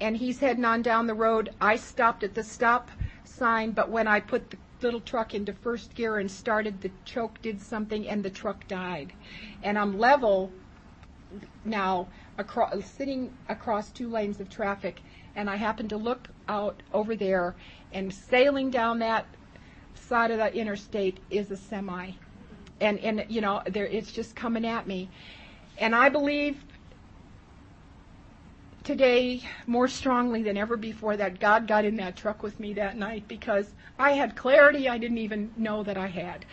and he's heading on down the road. I stopped at the stop sign, but when I put the little truck into first gear and started, the choke did something, and the truck died. And I'm level now, across, sitting across two lanes of traffic, and I happen to look out over there, and sailing down that side of the interstate is a semi. And, and you know, there, it's just coming at me. And I believe today more strongly than ever before that God got in that truck with me that night because I had clarity I didn't even know that I had.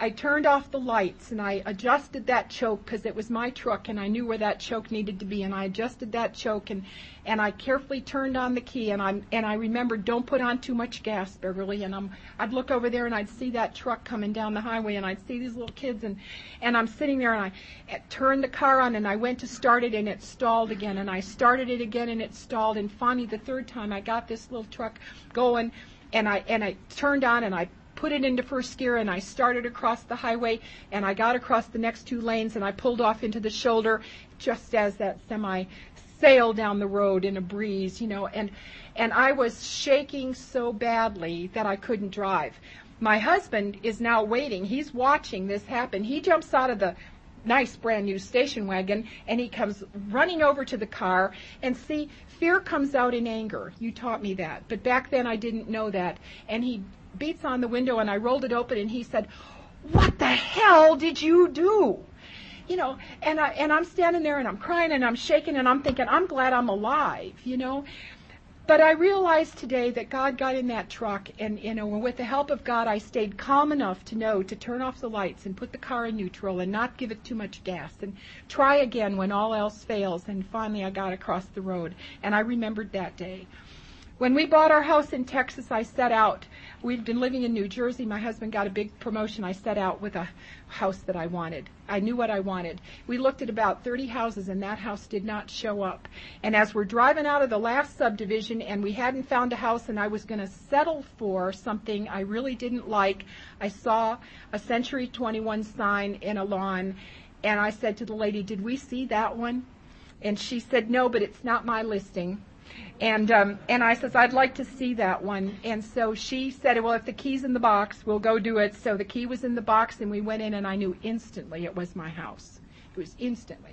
I turned off the lights and I adjusted that choke because it was my truck and I knew where that choke needed to be and I adjusted that choke and and I carefully turned on the key and I'm and I remembered don't put on too much gas Beverly and I'm I'd look over there and I'd see that truck coming down the highway and I'd see these little kids and and I'm sitting there and I turned the car on and I went to start it and it stalled again and I started it again and it stalled and finally the third time I got this little truck going and I and I turned on and I put it into first gear and I started across the highway and I got across the next two lanes and I pulled off into the shoulder just as that semi sailed down the road in a breeze, you know, and and I was shaking so badly that I couldn't drive. My husband is now waiting. He's watching this happen. He jumps out of the nice brand new station wagon and he comes running over to the car and see fear comes out in anger you taught me that but back then i didn't know that and he beats on the window and I rolled it open and he said, what the hell did you do? You know, and I, and I'm standing there and I'm crying and I'm shaking and I'm thinking, I'm glad I'm alive, you know. But I realized today that God got in that truck and, you know, with the help of God, I stayed calm enough to know to turn off the lights and put the car in neutral and not give it too much gas and try again when all else fails. And finally I got across the road and I remembered that day. When we bought our house in Texas, I set out We'd been living in New Jersey. My husband got a big promotion. I set out with a house that I wanted. I knew what I wanted. We looked at about 30 houses and that house did not show up. And as we're driving out of the last subdivision and we hadn't found a house and I was going to settle for something I really didn't like, I saw a Century 21 sign in a lawn and I said to the lady, did we see that one? And she said, no, but it's not my listing. And um, and I says I'd like to see that one. And so she said, well, if the key's in the box, we'll go do it. So the key was in the box, and we went in, and I knew instantly it was my house. It was instantly.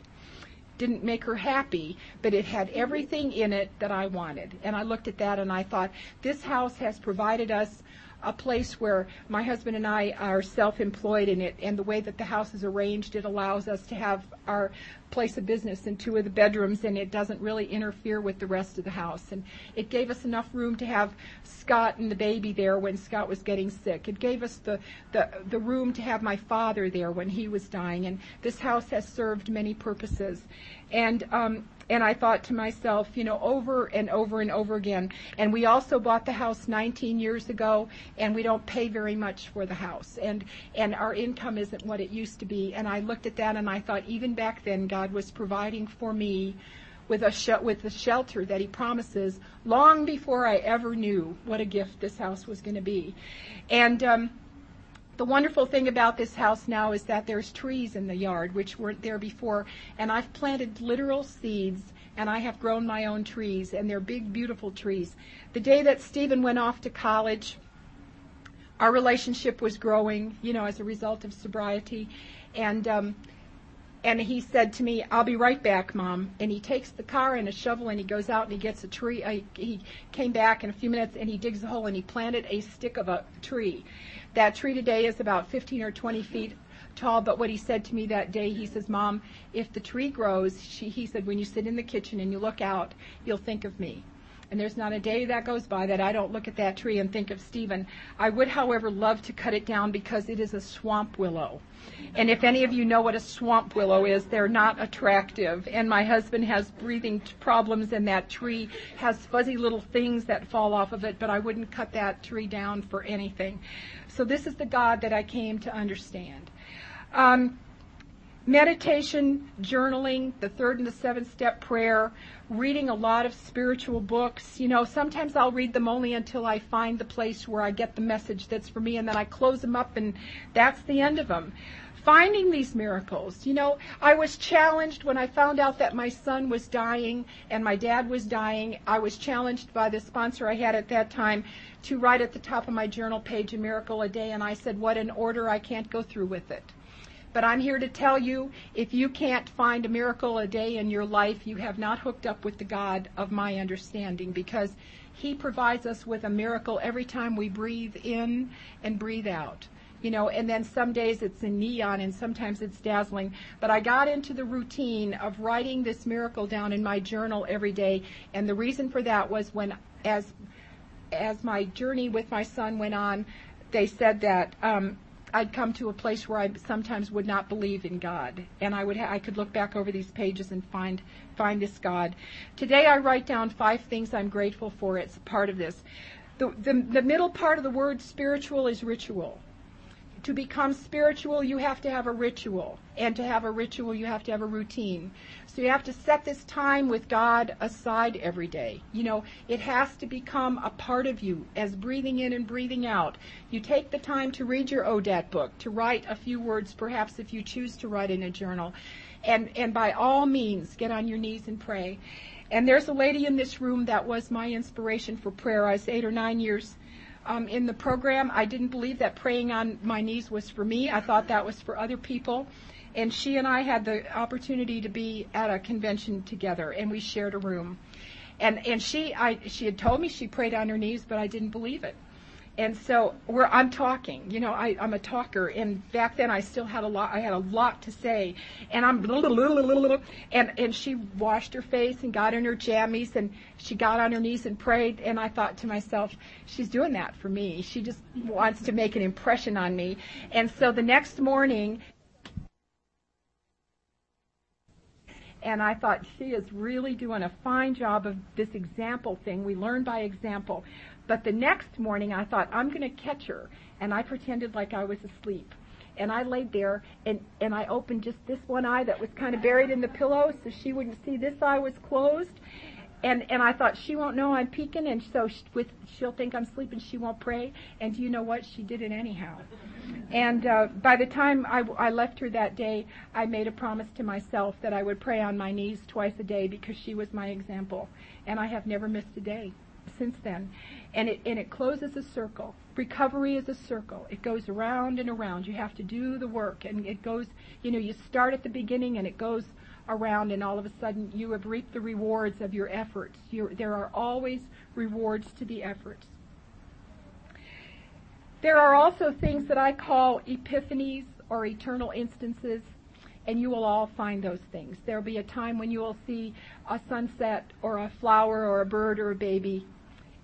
Didn't make her happy, but it had everything in it that I wanted. And I looked at that and I thought, this house has provided us a place where my husband and I are self-employed in it, and the way that the house is arranged, it allows us to have our place of business in two of the bedrooms, and it doesn't really interfere with the rest of the house. And it gave us enough room to have Scott and the baby there when Scott was getting sick. It gave us the the the room to have my father there when he was dying. And this house has served many purposes. And um, and I thought to myself, you know, over and over and over again. And we also bought the house 19 years ago, and we don't pay very much for the house, and and our income isn't what it used to be. And I looked at that and I thought, even back then, God was providing for me with a sh- with the shelter that He promises long before I ever knew what a gift this house was going to be, and. Um, the wonderful thing about this house now is that there's trees in the yard which weren't there before, and I've planted literal seeds and I have grown my own trees, and they're big, beautiful trees. The day that Stephen went off to college, our relationship was growing, you know, as a result of sobriety, and um, and he said to me, "I'll be right back, Mom." And he takes the car and a shovel and he goes out and he gets a tree. Uh, he came back in a few minutes and he digs a hole and he planted a stick of a tree. That tree today is about 15 or 20 feet tall, but what he said to me that day, he says, Mom, if the tree grows, she, he said, when you sit in the kitchen and you look out, you'll think of me. And there's not a day that goes by that I don't look at that tree and think of Stephen. I would, however, love to cut it down because it is a swamp willow. And if any of you know what a swamp willow is, they're not attractive. And my husband has breathing problems, and that tree has fuzzy little things that fall off of it, but I wouldn't cut that tree down for anything. So this is the God that I came to understand. Um, meditation, journaling, the third and the seventh step prayer, reading a lot of spiritual books. You know, sometimes I'll read them only until I find the place where I get the message that's for me and then I close them up and that's the end of them. Finding these miracles. You know, I was challenged when I found out that my son was dying and my dad was dying. I was challenged by the sponsor I had at that time to write at the top of my journal page a miracle a day, and I said, what an order, I can't go through with it. But I'm here to tell you, if you can't find a miracle a day in your life, you have not hooked up with the God of my understanding because He provides us with a miracle every time we breathe in and breathe out. you know, and then some days it's in neon and sometimes it's dazzling. But I got into the routine of writing this miracle down in my journal every day, and the reason for that was when, as as my journey with my son went on, they said that um, I'd come to a place where I sometimes would not believe in God, and I would ha- I could look back over these pages and find find this God. Today I write down five things I'm grateful for. It's part of this. The, the, the middle part of the word spiritual is ritual. To become spiritual, you have to have a ritual. And to have a ritual, you have to have a routine. So you have to set this time with God aside every day. You know, it has to become a part of you as breathing in and breathing out. You take the time to read your ODAT book, to write a few words, perhaps if you choose to write in a journal. And, and by all means, get on your knees and pray. And there's a lady in this room that was my inspiration for prayer. I was eight or nine years um, in the program. I didn't believe that praying on my knees was for me. I thought that was for other people. And she and I had the opportunity to be at a convention together, and we shared a room. And and she I she had told me she prayed on her knees, but I didn't believe it. And so we're, I'm talking, you know, I, I'm a talker, and back then I still had a lot, I had a lot to say, and I'm, little, little, little, little, and, and she washed her face and got in her jammies, and she got on her knees and prayed, and I thought to myself, she's doing that for me. She just wants to make an impression on me. And so the next morning, and I thought she is really doing a fine job of this example thing. We learn by example. But the next morning I thought, I'm going to catch her. And I pretended like I was asleep. And I laid there and, and I opened just this one eye that was kind of buried in the pillow so she wouldn't see this eye was closed. And, and I thought she won't know I'm peeking and so she, with, she'll think I'm sleeping, she won't pray. And you know what? She did it anyhow. And uh, by the time I, I left her that day, I made a promise to myself that I would pray on my knees twice a day because she was my example. And I have never missed a day since then and it and it closes a circle. Recovery is a circle. It goes around and around. You have to do the work, and it goes. You know, you start at the beginning, and it goes around, and all of a sudden you have reaped the rewards of your efforts. You're, there are always rewards to the efforts. There are also things that I call epiphanies or eternal instances, and you will all find those things. There will be a time when you will see a sunset or a flower or a bird or a baby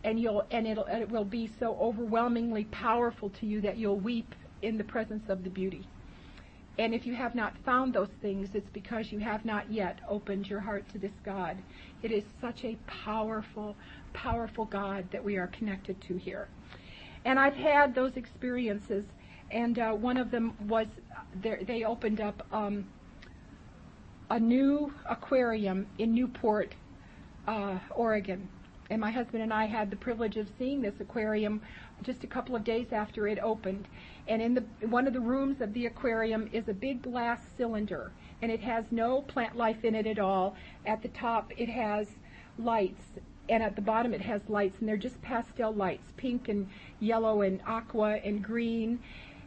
and you'll and it'll and it will be so overwhelmingly powerful to you that you'll weep in the presence of the beauty. And if you have not found those things, it's because you have not yet opened your heart to this God. It is such a powerful, powerful God that we are connected to here. And I've had those experiences, and uh, one of them was they opened up um, a new aquarium in Newport, uh, Oregon and my husband and I had the privilege of seeing this aquarium just a couple of days after it opened. And in the one of the rooms of the aquarium is a big glass cylinder, and it has no plant life in it at all. At the top, it has lights, and at the bottom, it has lights, and they're just pastel lights, pink and yellow and aqua and green.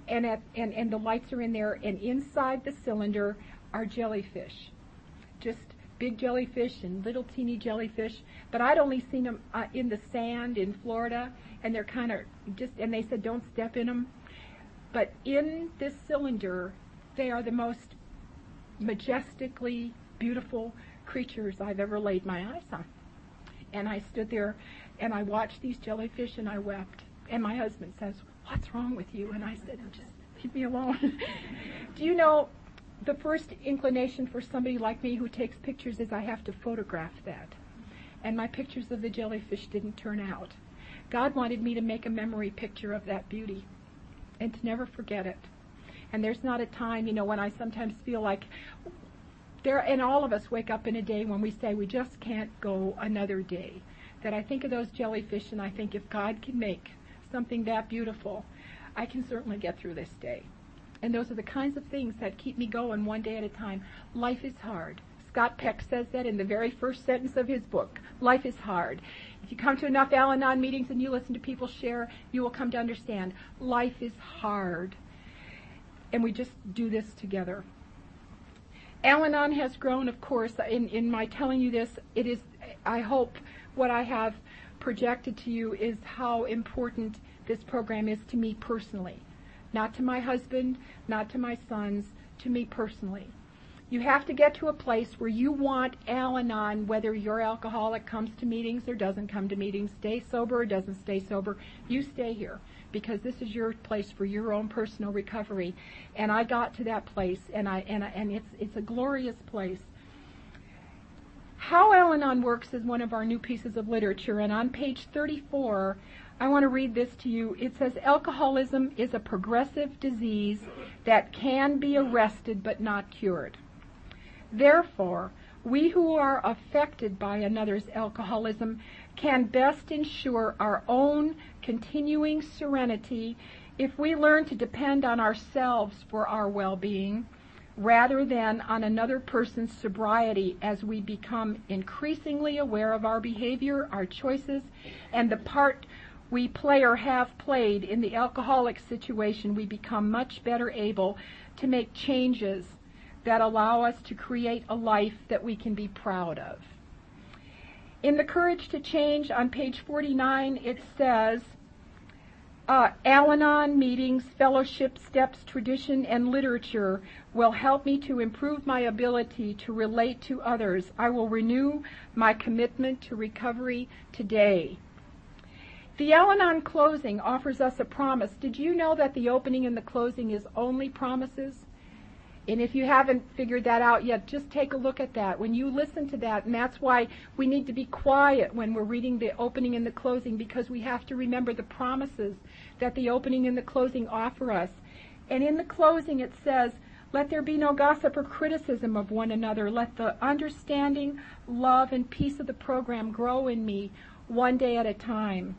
And, at, and, and the lights are in there, and inside the cylinder are jellyfish. Just big jellyfish and little teeny jellyfish, but I'd only seen them uh, in the sand in Florida, and they're kind of just, and they said don't step in them. But in this cylinder, they are the most majestically beautiful creatures I've ever laid my eyes on. And I stood there and I watched these jellyfish and I wept. And my husband says, What's wrong with you? And I said, Just leave me alone. <laughs> Do you know the first inclination for somebody like me who takes pictures is I have to photograph that. And my pictures of the jellyfish didn't turn out. God wanted me to make a memory picture of that beauty and to never forget it. And there's not a time, you know, when I sometimes feel like there, and all of us wake up in a day when we say we just can't go another day. That I think of those jellyfish and I think if God can make something that beautiful, I can certainly get through this day. And those are the kinds of things that keep me going one day at a time. Life is hard. Scott Peck says that in the very first sentence of his book. Life is hard. If you come to enough Al Anon meetings and you listen to people share, you will come to understand life is hard. And we just do this together. Al Anon has grown, of course, in, in my telling you this, it is, I hope what I have projected to you is how important this program is to me personally not to my husband, not to my sons, to me personally. You have to get to a place where you want Al Anon, whether your alcoholic comes to meetings or doesn't come to meetings, stay sober or doesn't stay sober. You stay here because this is your place for your own personal recovery. And I got to that place, and I and I, and it's it's a glorious place. How Al Anon works is one of our new pieces of literature, and on page 34, I want to read this to you. It says alcoholism is a progressive disease that can be arrested but not cured. Therefore, we who are affected by another's alcoholism can best ensure our own continuing serenity if we learn to depend on ourselves for our well-being rather than on another person's sobriety as we become increasingly aware of our behavior, our choices, and the part we play or have played in the alcoholic situation, we become much better able to make changes that allow us to create a life that we can be proud of. In The Courage to Change on page 49, it says, uh, Al Anon meetings, fellowship steps, tradition, and literature will help me to improve my ability to relate to others. I will renew my commitment to recovery today. The Al Anon closing offers us a promise. Did you know that the opening and the closing is only promises? And if you haven't figured that out yet, just take a look at that. When you listen to that, and that's why we need to be quiet when we're reading the opening and the closing, because we have to remember the promises that the opening and the closing offer us. And in the closing, it says, let there be no gossip or criticism of one another. Let the understanding, love, and peace of the program grow in me one day at a time.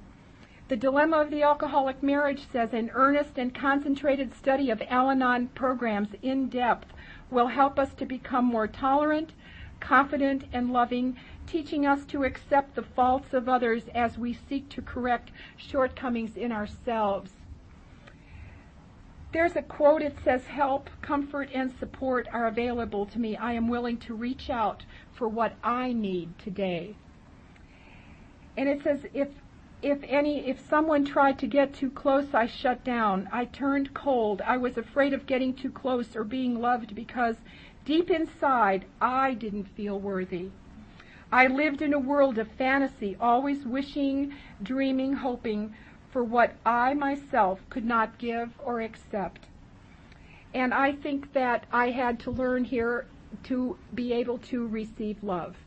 The Dilemma of the Alcoholic Marriage says an earnest and concentrated study of Al Anon programs in depth will help us to become more tolerant, confident, and loving, teaching us to accept the faults of others as we seek to correct shortcomings in ourselves. There's a quote, it says, Help, comfort, and support are available to me. I am willing to reach out for what I need today. And it says, if if any if someone tried to get too close I shut down. I turned cold. I was afraid of getting too close or being loved because deep inside I didn't feel worthy. I lived in a world of fantasy, always wishing, dreaming, hoping for what I myself could not give or accept. And I think that I had to learn here to be able to receive love.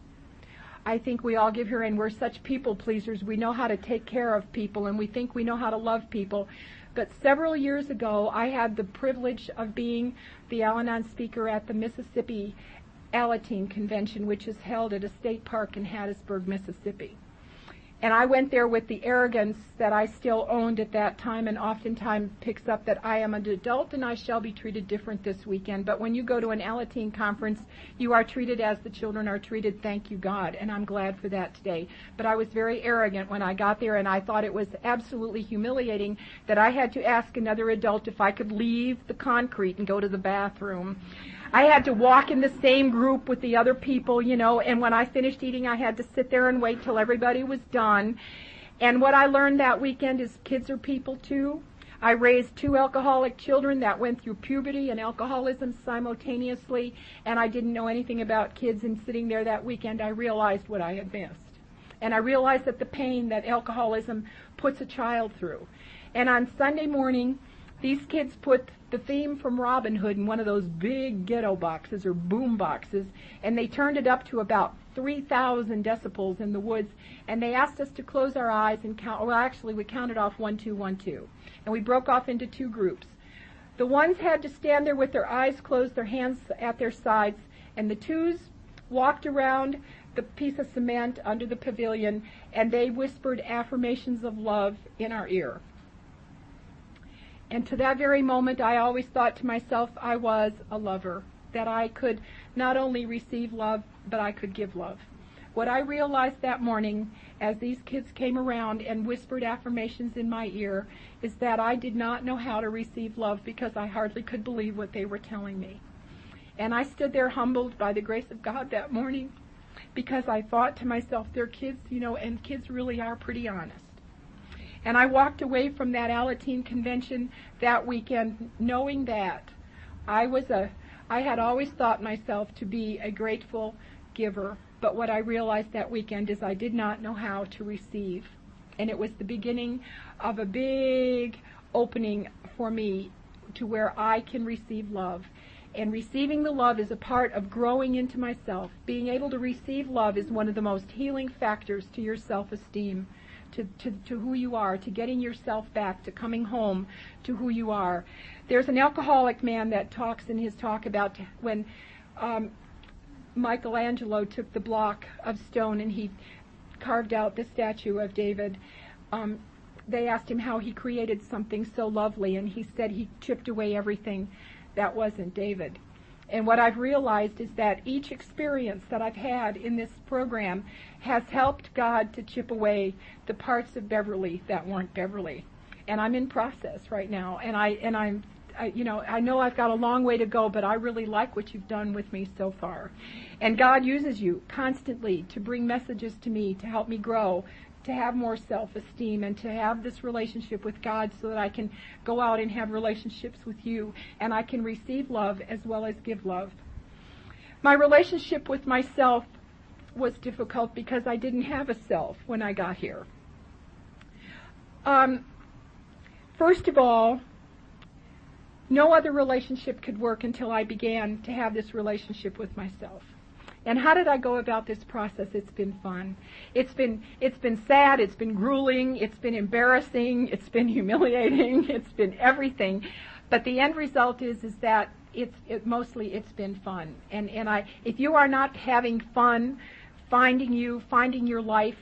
I think we all give here, and we're such people pleasers. We know how to take care of people, and we think we know how to love people. But several years ago, I had the privilege of being the Al Anon speaker at the Mississippi Alateen Convention, which is held at a state park in Hattiesburg, Mississippi. And I went there with the arrogance that I still owned at that time and oftentimes picks up that I am an adult and I shall be treated different this weekend. But when you go to an Alateen conference, you are treated as the children are treated, thank you God. And I'm glad for that today. But I was very arrogant when I got there and I thought it was absolutely humiliating that I had to ask another adult if I could leave the concrete and go to the bathroom. I had to walk in the same group with the other people, you know, and when I finished eating, I had to sit there and wait till everybody was done. And what I learned that weekend is kids are people too. I raised two alcoholic children that went through puberty and alcoholism simultaneously, and I didn't know anything about kids. And sitting there that weekend, I realized what I had missed. And I realized that the pain that alcoholism puts a child through. And on Sunday morning, these kids put the theme from Robin Hood in one of those big ghetto boxes or boom boxes, and they turned it up to about 3,000 decibels in the woods, and they asked us to close our eyes and count. Well, actually, we counted off one, two, one, two, and we broke off into two groups. The ones had to stand there with their eyes closed, their hands at their sides, and the twos walked around the piece of cement under the pavilion, and they whispered affirmations of love in our ear. And to that very moment, I always thought to myself, I was a lover, that I could not only receive love, but I could give love. What I realized that morning as these kids came around and whispered affirmations in my ear is that I did not know how to receive love because I hardly could believe what they were telling me. And I stood there humbled by the grace of God that morning because I thought to myself, they're kids, you know, and kids really are pretty honest. And I walked away from that Alateen convention that weekend knowing that I was a I had always thought myself to be a grateful giver, but what I realized that weekend is I did not know how to receive. And it was the beginning of a big opening for me to where I can receive love. And receiving the love is a part of growing into myself. Being able to receive love is one of the most healing factors to your self-esteem, to, to, to who you are, to getting yourself back, to coming home to who you are. There's an alcoholic man that talks in his talk about when um, Michelangelo took the block of stone and he carved out the statue of David. Um, they asked him how he created something so lovely, and he said he chipped away everything that wasn't David. And what I've realized is that each experience that I've had in this program has helped God to chip away the parts of Beverly that weren't Beverly. And I'm in process right now, and I and I'm I, you know, I know I've got a long way to go, but I really like what you've done with me so far. And God uses you constantly to bring messages to me to help me grow, to have more self-esteem and to have this relationship with God so that I can go out and have relationships with you and I can receive love as well as give love. My relationship with myself was difficult because I didn't have a self when I got here. Um, first of all, no other relationship could work until I began to have this relationship with myself. And how did I go about this process? It's been fun. It's been it's been sad, it's been grueling, it's been embarrassing, it's been <laughs> humiliating, it's been everything. But the end result is is that it's it, mostly it's been fun. And and I if you are not having fun finding you, finding your life,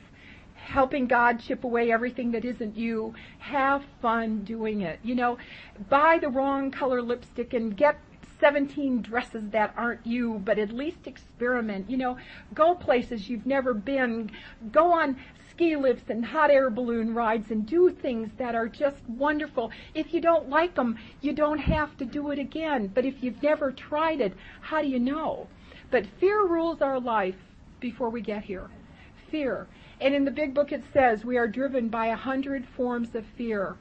helping God chip away everything that isn't you. Have fun doing it. You know, buy the wrong color lipstick and get 17 dresses that aren't you, but at least experiment. You know, go places you've never been. Go on ski lifts and hot air balloon rides and do things that are just wonderful. If you don't like them, you don't have to do it again. But if you've never tried it, how do you know? But fear rules our life before we get here. Fear. And in the big book it says we are driven by a hundred forms of fear.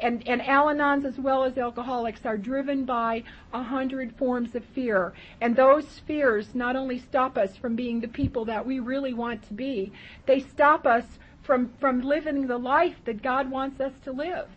And, and Al-Anons as well as alcoholics are driven by a hundred forms of fear. And those fears not only stop us from being the people that we really want to be, they stop us from, from living the life that God wants us to live.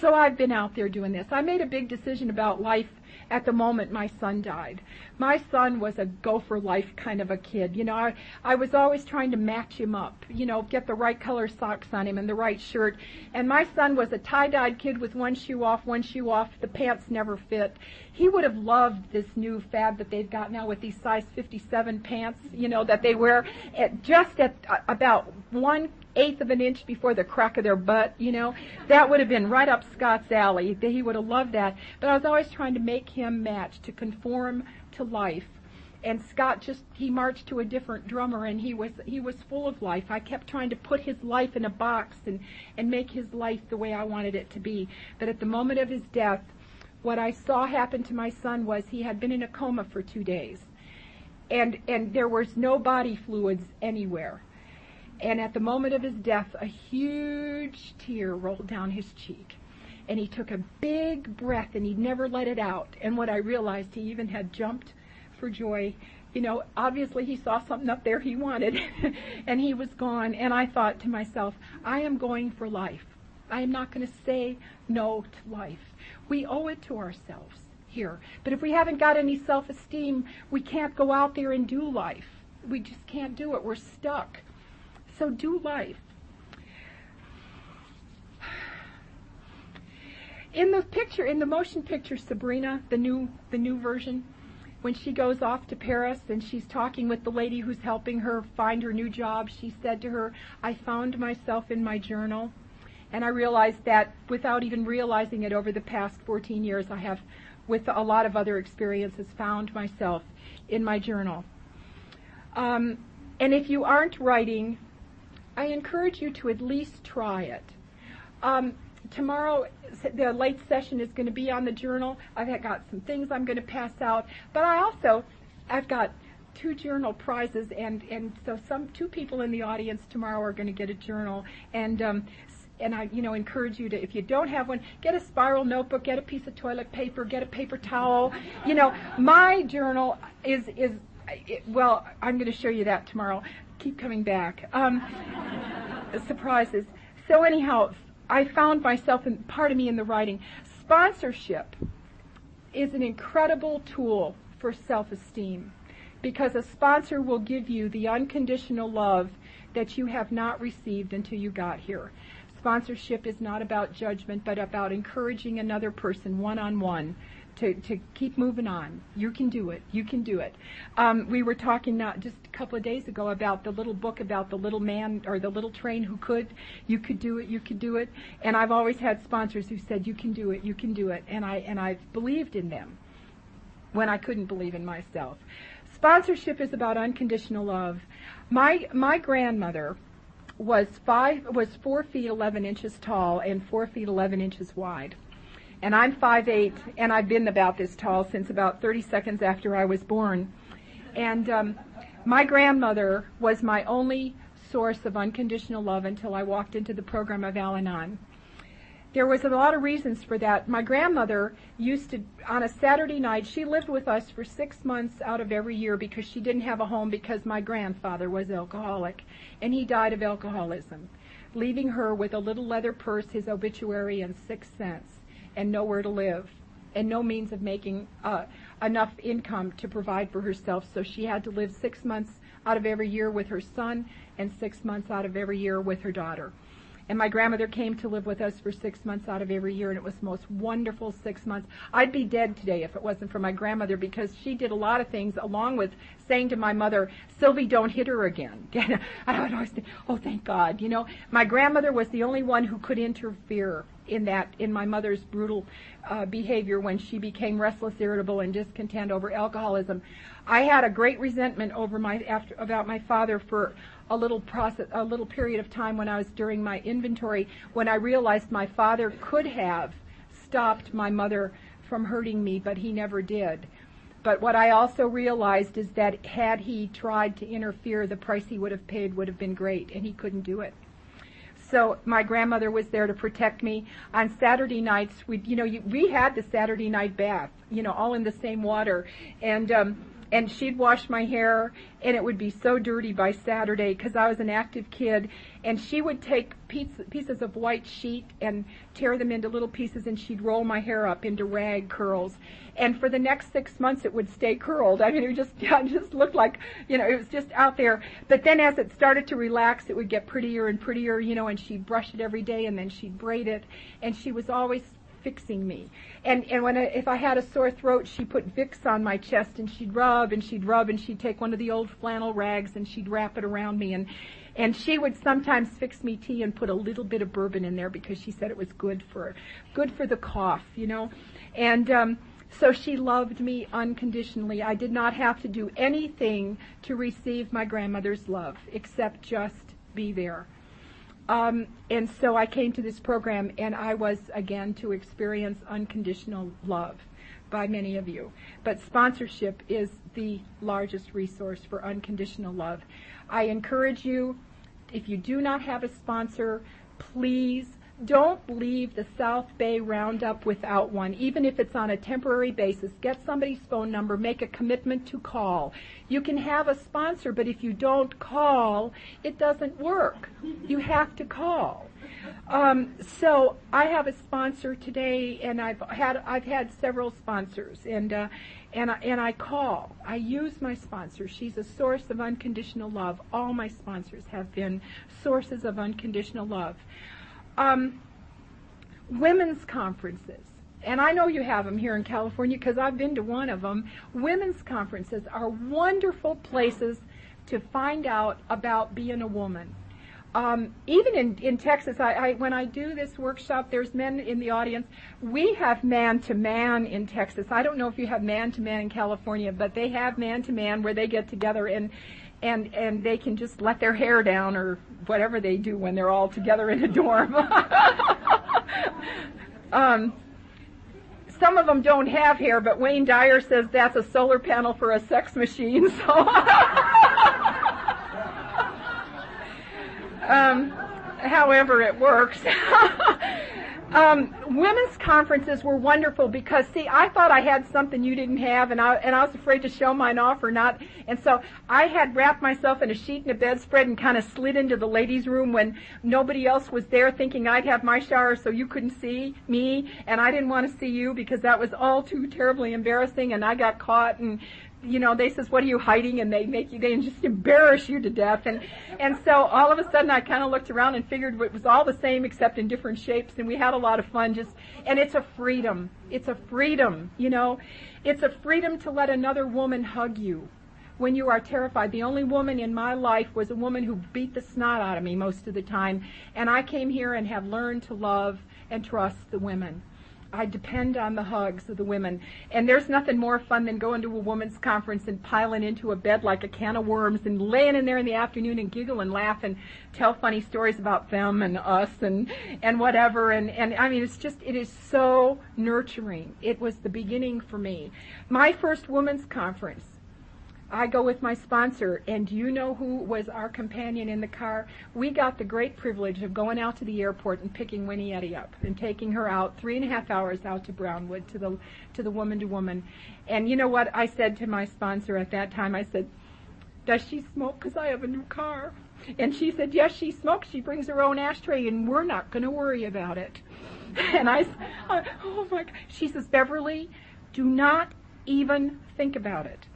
So I've been out there doing this. I made a big decision about life at the moment my son died. My son was a go for life kind of a kid. You know, I, I was always trying to match him up, you know, get the right color socks on him and the right shirt. And my son was a tie-dyed kid with one shoe off, one shoe off. The pants never fit. He would have loved this new fad that they've got now with these size 57 pants, you know, that they wear at just at uh, about one eighth of an inch before the crack of their butt, you know. That would have been right up Scott's alley. He would have loved that. But I was always trying to make him match, to conform to life. And Scott just he marched to a different drummer and he was he was full of life. I kept trying to put his life in a box and and make his life the way I wanted it to be. But at the moment of his death, what I saw happen to my son was he had been in a coma for 2 days. And and there was no body fluids anywhere and at the moment of his death, a huge tear rolled down his cheek. And he took a big breath and he never let it out. And what I realized, he even had jumped for joy. You know, obviously he saw something up there he wanted <laughs> and he was gone. And I thought to myself, I am going for life. I am not going to say no to life. We owe it to ourselves here. But if we haven't got any self-esteem, we can't go out there and do life. We just can't do it. We're stuck. So do life. In the picture, in the motion picture, Sabrina, the new, the new version, when she goes off to Paris and she's talking with the lady who's helping her find her new job, she said to her, I found myself in my journal. And I realized that without even realizing it over the past 14 years, I have, with a lot of other experiences, found myself in my journal. Um, and if you aren't writing, I encourage you to at least try it. Um, tomorrow, the late session is going to be on the journal. I've got some things I'm going to pass out, but I also, I've got two journal prizes, and and so some two people in the audience tomorrow are going to get a journal, and um, and I, you know, encourage you to, if you don't have one, get a spiral notebook, get a piece of toilet paper, get a paper towel. You know, my journal is is it, well, I'm going to show you that tomorrow. Keep coming back. Um, surprises. So anyhow, I found myself part of me in the writing. Sponsorship is an incredible tool for self-esteem because a sponsor will give you the unconditional love that you have not received until you got here. Sponsorship is not about judgment, but about encouraging another person one on one to, to keep moving on. You can do it. You can do it. Um, we were talking not just a couple of days ago about the little book about the little man or the little train who could. You could do it. You could do it. And I've always had sponsors who said, "You can do it. You can do it." And I and I've believed in them when I couldn't believe in myself. Sponsorship is about unconditional love. My my grandmother was five was four feet eleven inches tall and four feet eleven inches wide. And I'm five eight, and I've been about this tall since about 30 seconds after I was born. And um, my grandmother was my only source of unconditional love until I walked into the program of Al Anon there was a lot of reasons for that. My grandmother used to, on a Saturday night, she lived with us for six months out of every year because she didn't have a home because my grandfather was alcoholic and he died of alcoholism, leaving her with a little leather purse, his obituary, and six cents, and nowhere to live, and no means of making uh, enough income to provide for herself. So she had to live six months out of every year with her son and six months out of every year with her daughter. And my grandmother came to live with us for six months out of every year, and it was the most wonderful six months. I'd be dead today if it wasn't for my grandmother because she did a lot of things along with saying to my mother, Sylvie, don't hit her again. <laughs> I would always think, oh, thank God. You know, my grandmother was the only one who could interfere in that, in my mother's brutal uh, behavior when she became restless, irritable, and discontent over alcoholism. I had a great resentment over my after about my father for a little process, a little period of time when I was during my inventory when I realized my father could have stopped my mother from hurting me, but he never did. But what I also realized is that had he tried to interfere, the price he would have paid would have been great, and he couldn't do it. So my grandmother was there to protect me. On Saturday nights, we, you know, we had the Saturday night bath, you know, all in the same water, and um, and she'd wash my hair and it would be so dirty by Saturday because I was an active kid. And she would take pieces of white sheet and tear them into little pieces and she'd roll my hair up into rag curls. And for the next six months it would stay curled. I mean it just <laughs> it just looked like you know it was just out there. But then as it started to relax it would get prettier and prettier you know and she'd brush it every day and then she'd braid it. And she was always fixing me. And and when I, if I had a sore throat, she put Vicks on my chest and she'd rub and she'd rub and she'd take one of the old flannel rags and she'd wrap it around me and and she would sometimes fix me tea and put a little bit of bourbon in there because she said it was good for good for the cough, you know. And um so she loved me unconditionally. I did not have to do anything to receive my grandmother's love except just be there. Um, and so I came to this program, and I was again to experience unconditional love by many of you. But sponsorship is the largest resource for unconditional love. I encourage you, if you do not have a sponsor, please don't leave the South Bay Roundup without one, even if it's on a temporary basis. Get somebody's phone number, make a commitment to call. You can have a sponsor, but if you don't call, it doesn't work. You have to call. Um, so I have a sponsor today, and I've had I've had several sponsors, and uh, and I, and I call. I use my sponsor. She's a source of unconditional love. All my sponsors have been sources of unconditional love. Um, women's conferences. And I know you have them here in California because I've been to one of them. Women's conferences are wonderful places to find out about being a woman. Um, even in, in Texas, I, I, when I do this workshop, there's men in the audience. We have man to man in Texas. I don't know if you have man to man in California, but they have man to man where they get together and and and they can just let their hair down or whatever they do when they're all together in a dorm. <laughs> um, some of them don't have hair, but Wayne Dyer says that's a solar panel for a sex machine. <laughs> So, <laughs> um, however it works. Um, women's conferences were wonderful because, see, I thought I had something you didn't have, and I and I was afraid to show mine off or not, and so I had wrapped myself in a sheet and a bedspread and kind of slid into the ladies' room when nobody else was there, thinking I'd have my shower so you couldn't see me, and I didn't want to see you because that was all too terribly embarrassing, and I got caught and you know, they says, what are you hiding? And they make you, they just embarrass you to death. And, and so all of a sudden I kind of looked around and figured it was all the same except in different shapes. And we had a lot of fun just, and it's a freedom. It's a freedom, you know. It's a freedom to let another woman hug you when you are terrified. The only woman in my life was a woman who beat the snot out of me most of the time. And I came here and have learned to love and trust the women. I depend on the hugs of the women. And there's nothing more fun than going to a women's conference and piling into a bed like a can of worms and laying in there in the afternoon and giggle and laugh and tell funny stories about them and us and, and whatever. And, and I mean, it's just, it is so nurturing. It was the beginning for me. My first women's conference, I go with my sponsor, and you know who was our companion in the car? We got the great privilege of going out to the airport and picking Winnie Eddy up and taking her out three and a half hours out to Brownwood to the to the woman to woman. And you know what I said to my sponsor at that time? I said, "Does she smoke? Because I have a new car." And she said, "Yes, she smokes. She brings her own ashtray, and we're not going to worry about it." <laughs> And I, oh my God. She says, "Beverly, do not even think about it."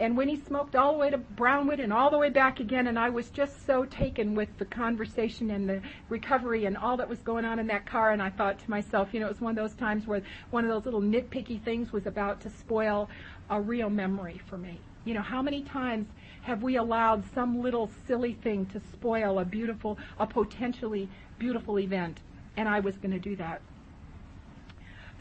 And when he smoked all the way to Brownwood and all the way back again, and I was just so taken with the conversation and the recovery and all that was going on in that car, and I thought to myself, you know, it was one of those times where one of those little nitpicky things was about to spoil a real memory for me. You know, how many times have we allowed some little silly thing to spoil a beautiful, a potentially beautiful event? And I was going to do that.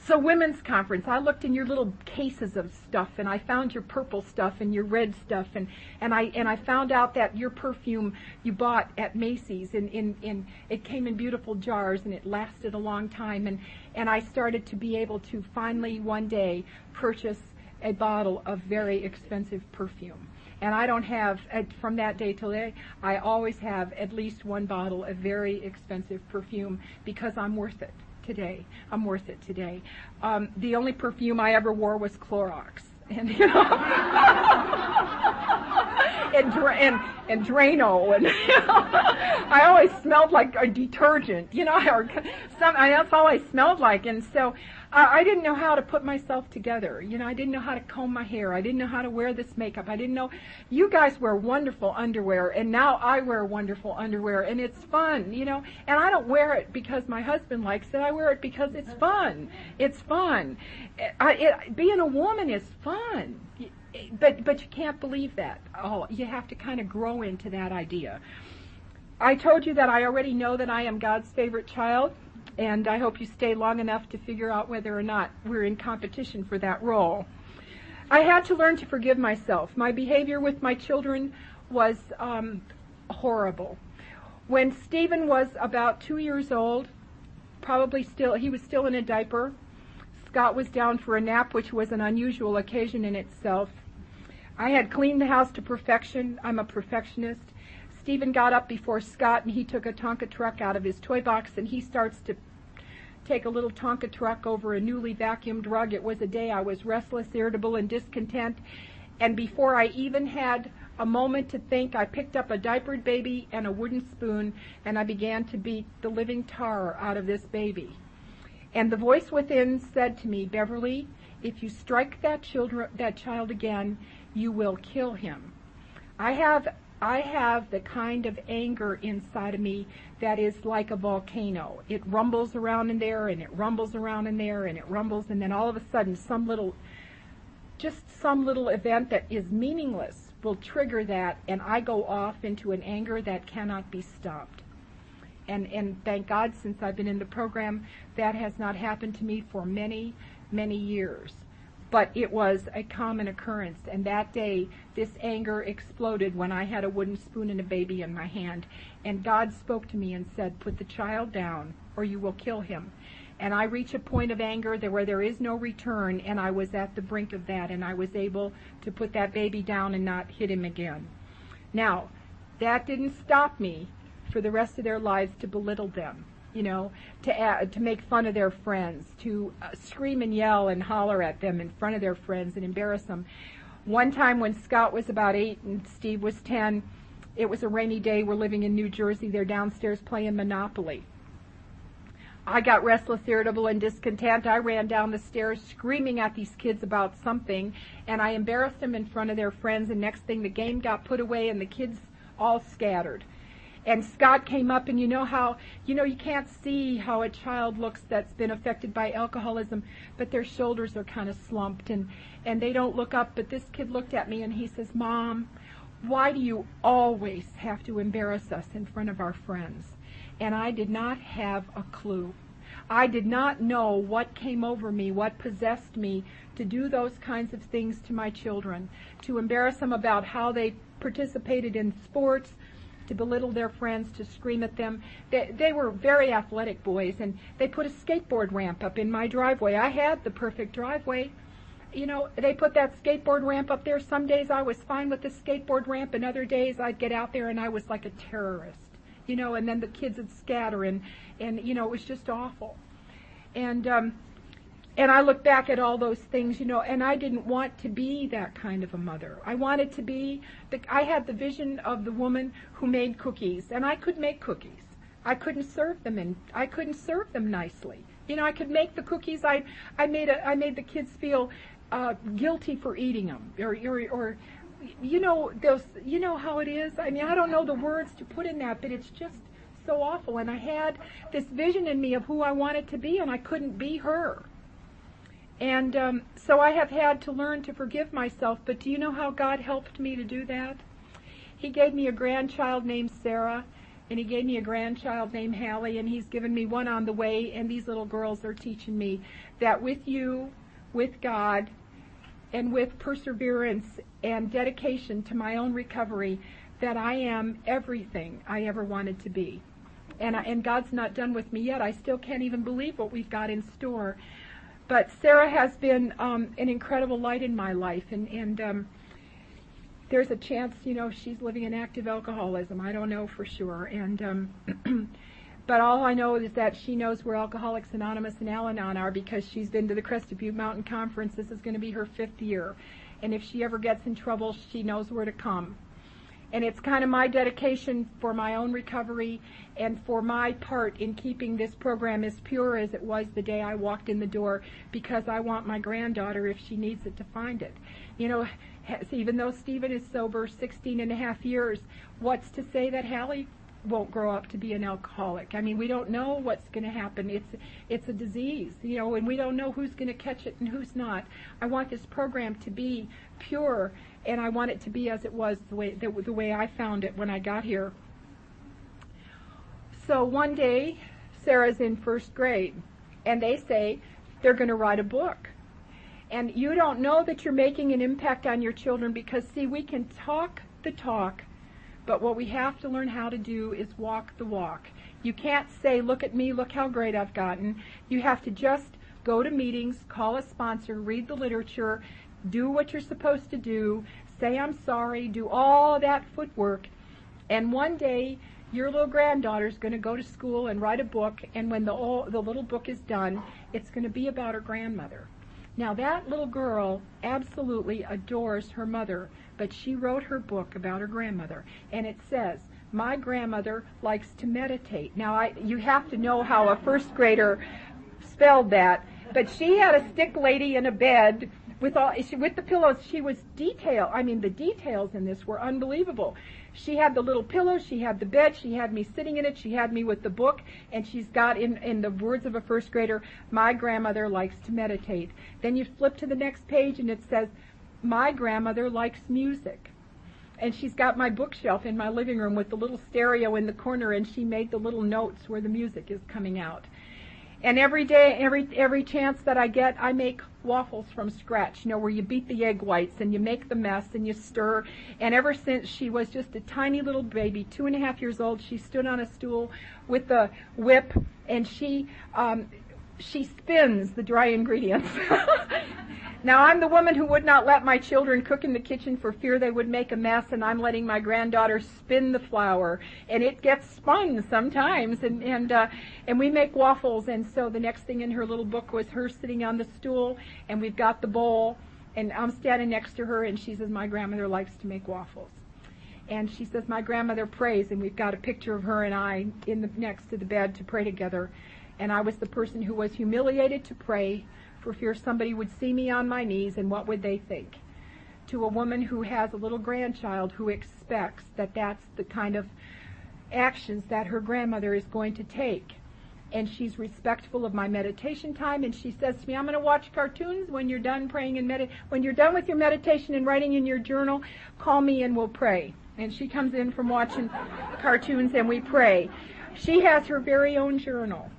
So women's conference, I looked in your little cases of stuff and I found your purple stuff and your red stuff and, and I and I found out that your perfume you bought at Macy's and in, in it came in beautiful jars and it lasted a long time and, and I started to be able to finally one day purchase a bottle of very expensive perfume. And I don't have, from that day till today, I always have at least one bottle of very expensive perfume because I'm worth it today. I'm worth it today. Um, the only perfume I ever wore was Clorox. <laughs> And, you know, <laughs> and, and, and Drano, and, <laughs> you know, I always smelled like a detergent, you know, or some, that's all I smelled like. And so, I didn't know how to put myself together. You know, I didn't know how to comb my hair. I didn't know how to wear this makeup. I didn't know. You guys wear wonderful underwear, and now I wear wonderful underwear, and it's fun. You know, and I don't wear it because my husband likes it. I wear it because it's fun. It's fun. I, it, being a woman is fun. But but you can't believe that. Oh, you have to kind of grow into that idea. I told you that I already know that I am God's favorite child and I hope you stay long enough to figure out whether or not we're in competition for that role. I had to learn to forgive myself. My behavior with my children was um, horrible. When Stephen was about two years old, probably still, he was still in a diaper. Scott was down for a nap, which was an unusual occasion in itself. I had cleaned the house to perfection. I'm a perfectionist. Stephen got up before Scott and he took a Tonka truck out of his toy box and he starts to take a little Tonka truck over a newly vacuumed rug. It was a day I was restless, irritable, and discontent. And before I even had a moment to think, I picked up a diapered baby and a wooden spoon, and I began to beat the living tar out of this baby. And the voice within said to me, Beverly, if you strike that, children, that child again, you will kill him. I have I have the kind of anger inside of me that is like a volcano. It rumbles around in there and it rumbles around in there and it rumbles and then all of a sudden some little, just some little event that is meaningless will trigger that and I go off into an anger that cannot be stopped. And, and thank God since I've been in the program, that has not happened to me for many, many years but it was a common occurrence. And that day, this anger exploded when I had a wooden spoon and a baby in my hand. And God spoke to me and said, Put the child down, or you will kill him. and I reach a point of anger where there is no return, and I was at the brink of that, and I was able to put that baby down and not hit him again. Now, that didn't stop me for the rest of their lives to belittle them, you know, to add, to make fun of their friends, to uh, scream and yell and holler at them in front of their friends and embarrass them. One time when Scott was about eight and Steve was ten, it was a rainy day. We're living in New Jersey. They're downstairs playing Monopoly. I got restless, irritable, and discontent. I ran down the stairs screaming at these kids about something, and I embarrassed them in front of their friends. And next thing, the game got put away, and the kids all scattered. And Scott came up, and you know how, you know, you can't see how a child looks that's been affected by alcoholism, but their shoulders are kind of slumped, and, and they don't look up. But this kid looked at me, and he says, Mom, why do you always have to embarrass us in front of our friends? and I did not have a clue. I did not know what came over me, what possessed me to do those kinds of things to my children, to embarrass them about how they participated in sports, to belittle their friends, to scream at them. They, they were very athletic boys, and they put a skateboard ramp up in my driveway. I had the perfect driveway. You know, they put that skateboard ramp up there. Some days I was fine with the skateboard ramp, and other days I'd get out there and I was like a terrorist you know, and then the kids would scatter and, and, you know, it was just awful. And, um, and I look back at all those things, you know, and I didn't want to be that kind of a mother. I wanted to be, the, I had the vision of the woman who made cookies, and I could make cookies. I couldn't serve them and I couldn't serve them nicely. You know, I could make the cookies. I I made a, I made the kids feel uh, guilty for eating them, or or, or you know those you know how it is i mean i don't know the words to put in that but it's just so awful and i had this vision in me of who i wanted to be and i couldn't be her and um, so i have had to learn to forgive myself but do you know how god helped me to do that he gave me a grandchild named sarah and he gave me a grandchild named Hallie, and he's given me one on the way, and these little girls are teaching me that with you, with God, and with perseverance and dedication to my own recovery that I am everything I ever wanted to be. And, I, and God's not done with me yet. I still can't even believe what we've got in store. But Sarah has been um, an incredible light in my life, and, and um, there's a chance, you know, she's living in active alcoholism. I don't know for sure. And um, <clears throat> But all I know is that she knows where Alcoholics Anonymous and Al Anon are because she's been to the Crested Butte Mountain Conference. This is going to be her fifth year. And if she ever gets in trouble, she knows where to come. And it's kind of my dedication for my own recovery and for my part in keeping this program as pure as it was the day I walked in the door because I want my granddaughter, if she needs it, to find it. You know, even though Stephen is sober 16 and a half years, what's to say that Hallie won't grow up to be an alcoholic. I mean, we don't know what's going to happen. It's it's a disease, you know, and we don't know who's going to catch it and who's not. I want this program to be pure, and I want it to be as it was the way the, the way I found it when I got here. So one day, Sarah's in first grade, and they say they're going to write a book. And you don't know that you're making an impact on your children because, see, we can talk the talk but what we have to learn how to do is walk the walk. You can't say, look at me, look how great I've gotten. You have to just go to meetings, call a sponsor, read the literature, do what you're supposed to do, say I'm sorry, do all that footwork, and one day your little granddaughter's going to go to school and write a book, and when the, the little book is done, it's going to be about her grandmother. Now that little girl absolutely adores her mother, but she wrote her book about her grandmother, and it says, my grandmother likes to meditate. Now, I, you have to know how a first grader spelled that, but she had a stick lady in a bed with all with the pillows. She was detail. I mean, the details in this were unbelievable. She had the little pillow, she had the bed, she had me sitting in it, she had me with the book, and she's got in in the words of a first grader, my grandmother likes to meditate. Then you flip to the next page and it says my grandmother likes music. And she's got my bookshelf in my living room with the little stereo in the corner, and she made the little notes where the music is coming out. And every day, every every chance that I get, I make waffles from scratch. You know, where you beat the egg whites and you make the mess and you stir. And ever since she was just a tiny little baby, two and a half years old, she stood on a stool with the whip, and she um, she spins the dry ingredients. <laughs> now I'm the woman who would not let my children cook in the kitchen for fear they would make a mess, and I'm letting my granddaughter spin the flour, and it gets spun sometimes, and and uh, and we make waffles. And so the next thing in her little book was her sitting on the stool, and we've got the bowl, and I'm standing next to her, and she says my grandmother likes to make waffles. And she says my grandmother prays, and we've got a picture of her and I in the next to the bed to pray together and I was the person who was humiliated to pray for fear somebody would see me on my knees and what would they think. To a woman who has a little grandchild who expects that that's the kind of actions that her grandmother is going to take. And she's respectful of my meditation time, and she says to me, I'm going to watch cartoons when you're done praying and medit- when you're done with your meditation and writing in your journal, call me and we'll pray. And she comes in from watching <laughs> cartoons and we pray. She has her very own journal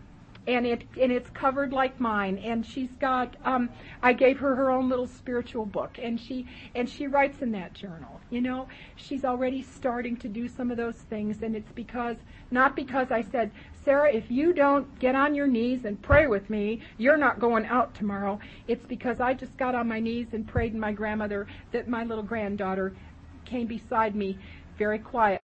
and it and it's covered like mine. And she's got um I gave her her own little spiritual book and she and she writes in that journal you know? She's already starting to do some of those things and it's because not because I said Sarah if you don't get on your knees and pray with me you're not going out tomorrow. It's because I just got on my knees and prayed to my grandmother that my little granddaughter came beside me very quiet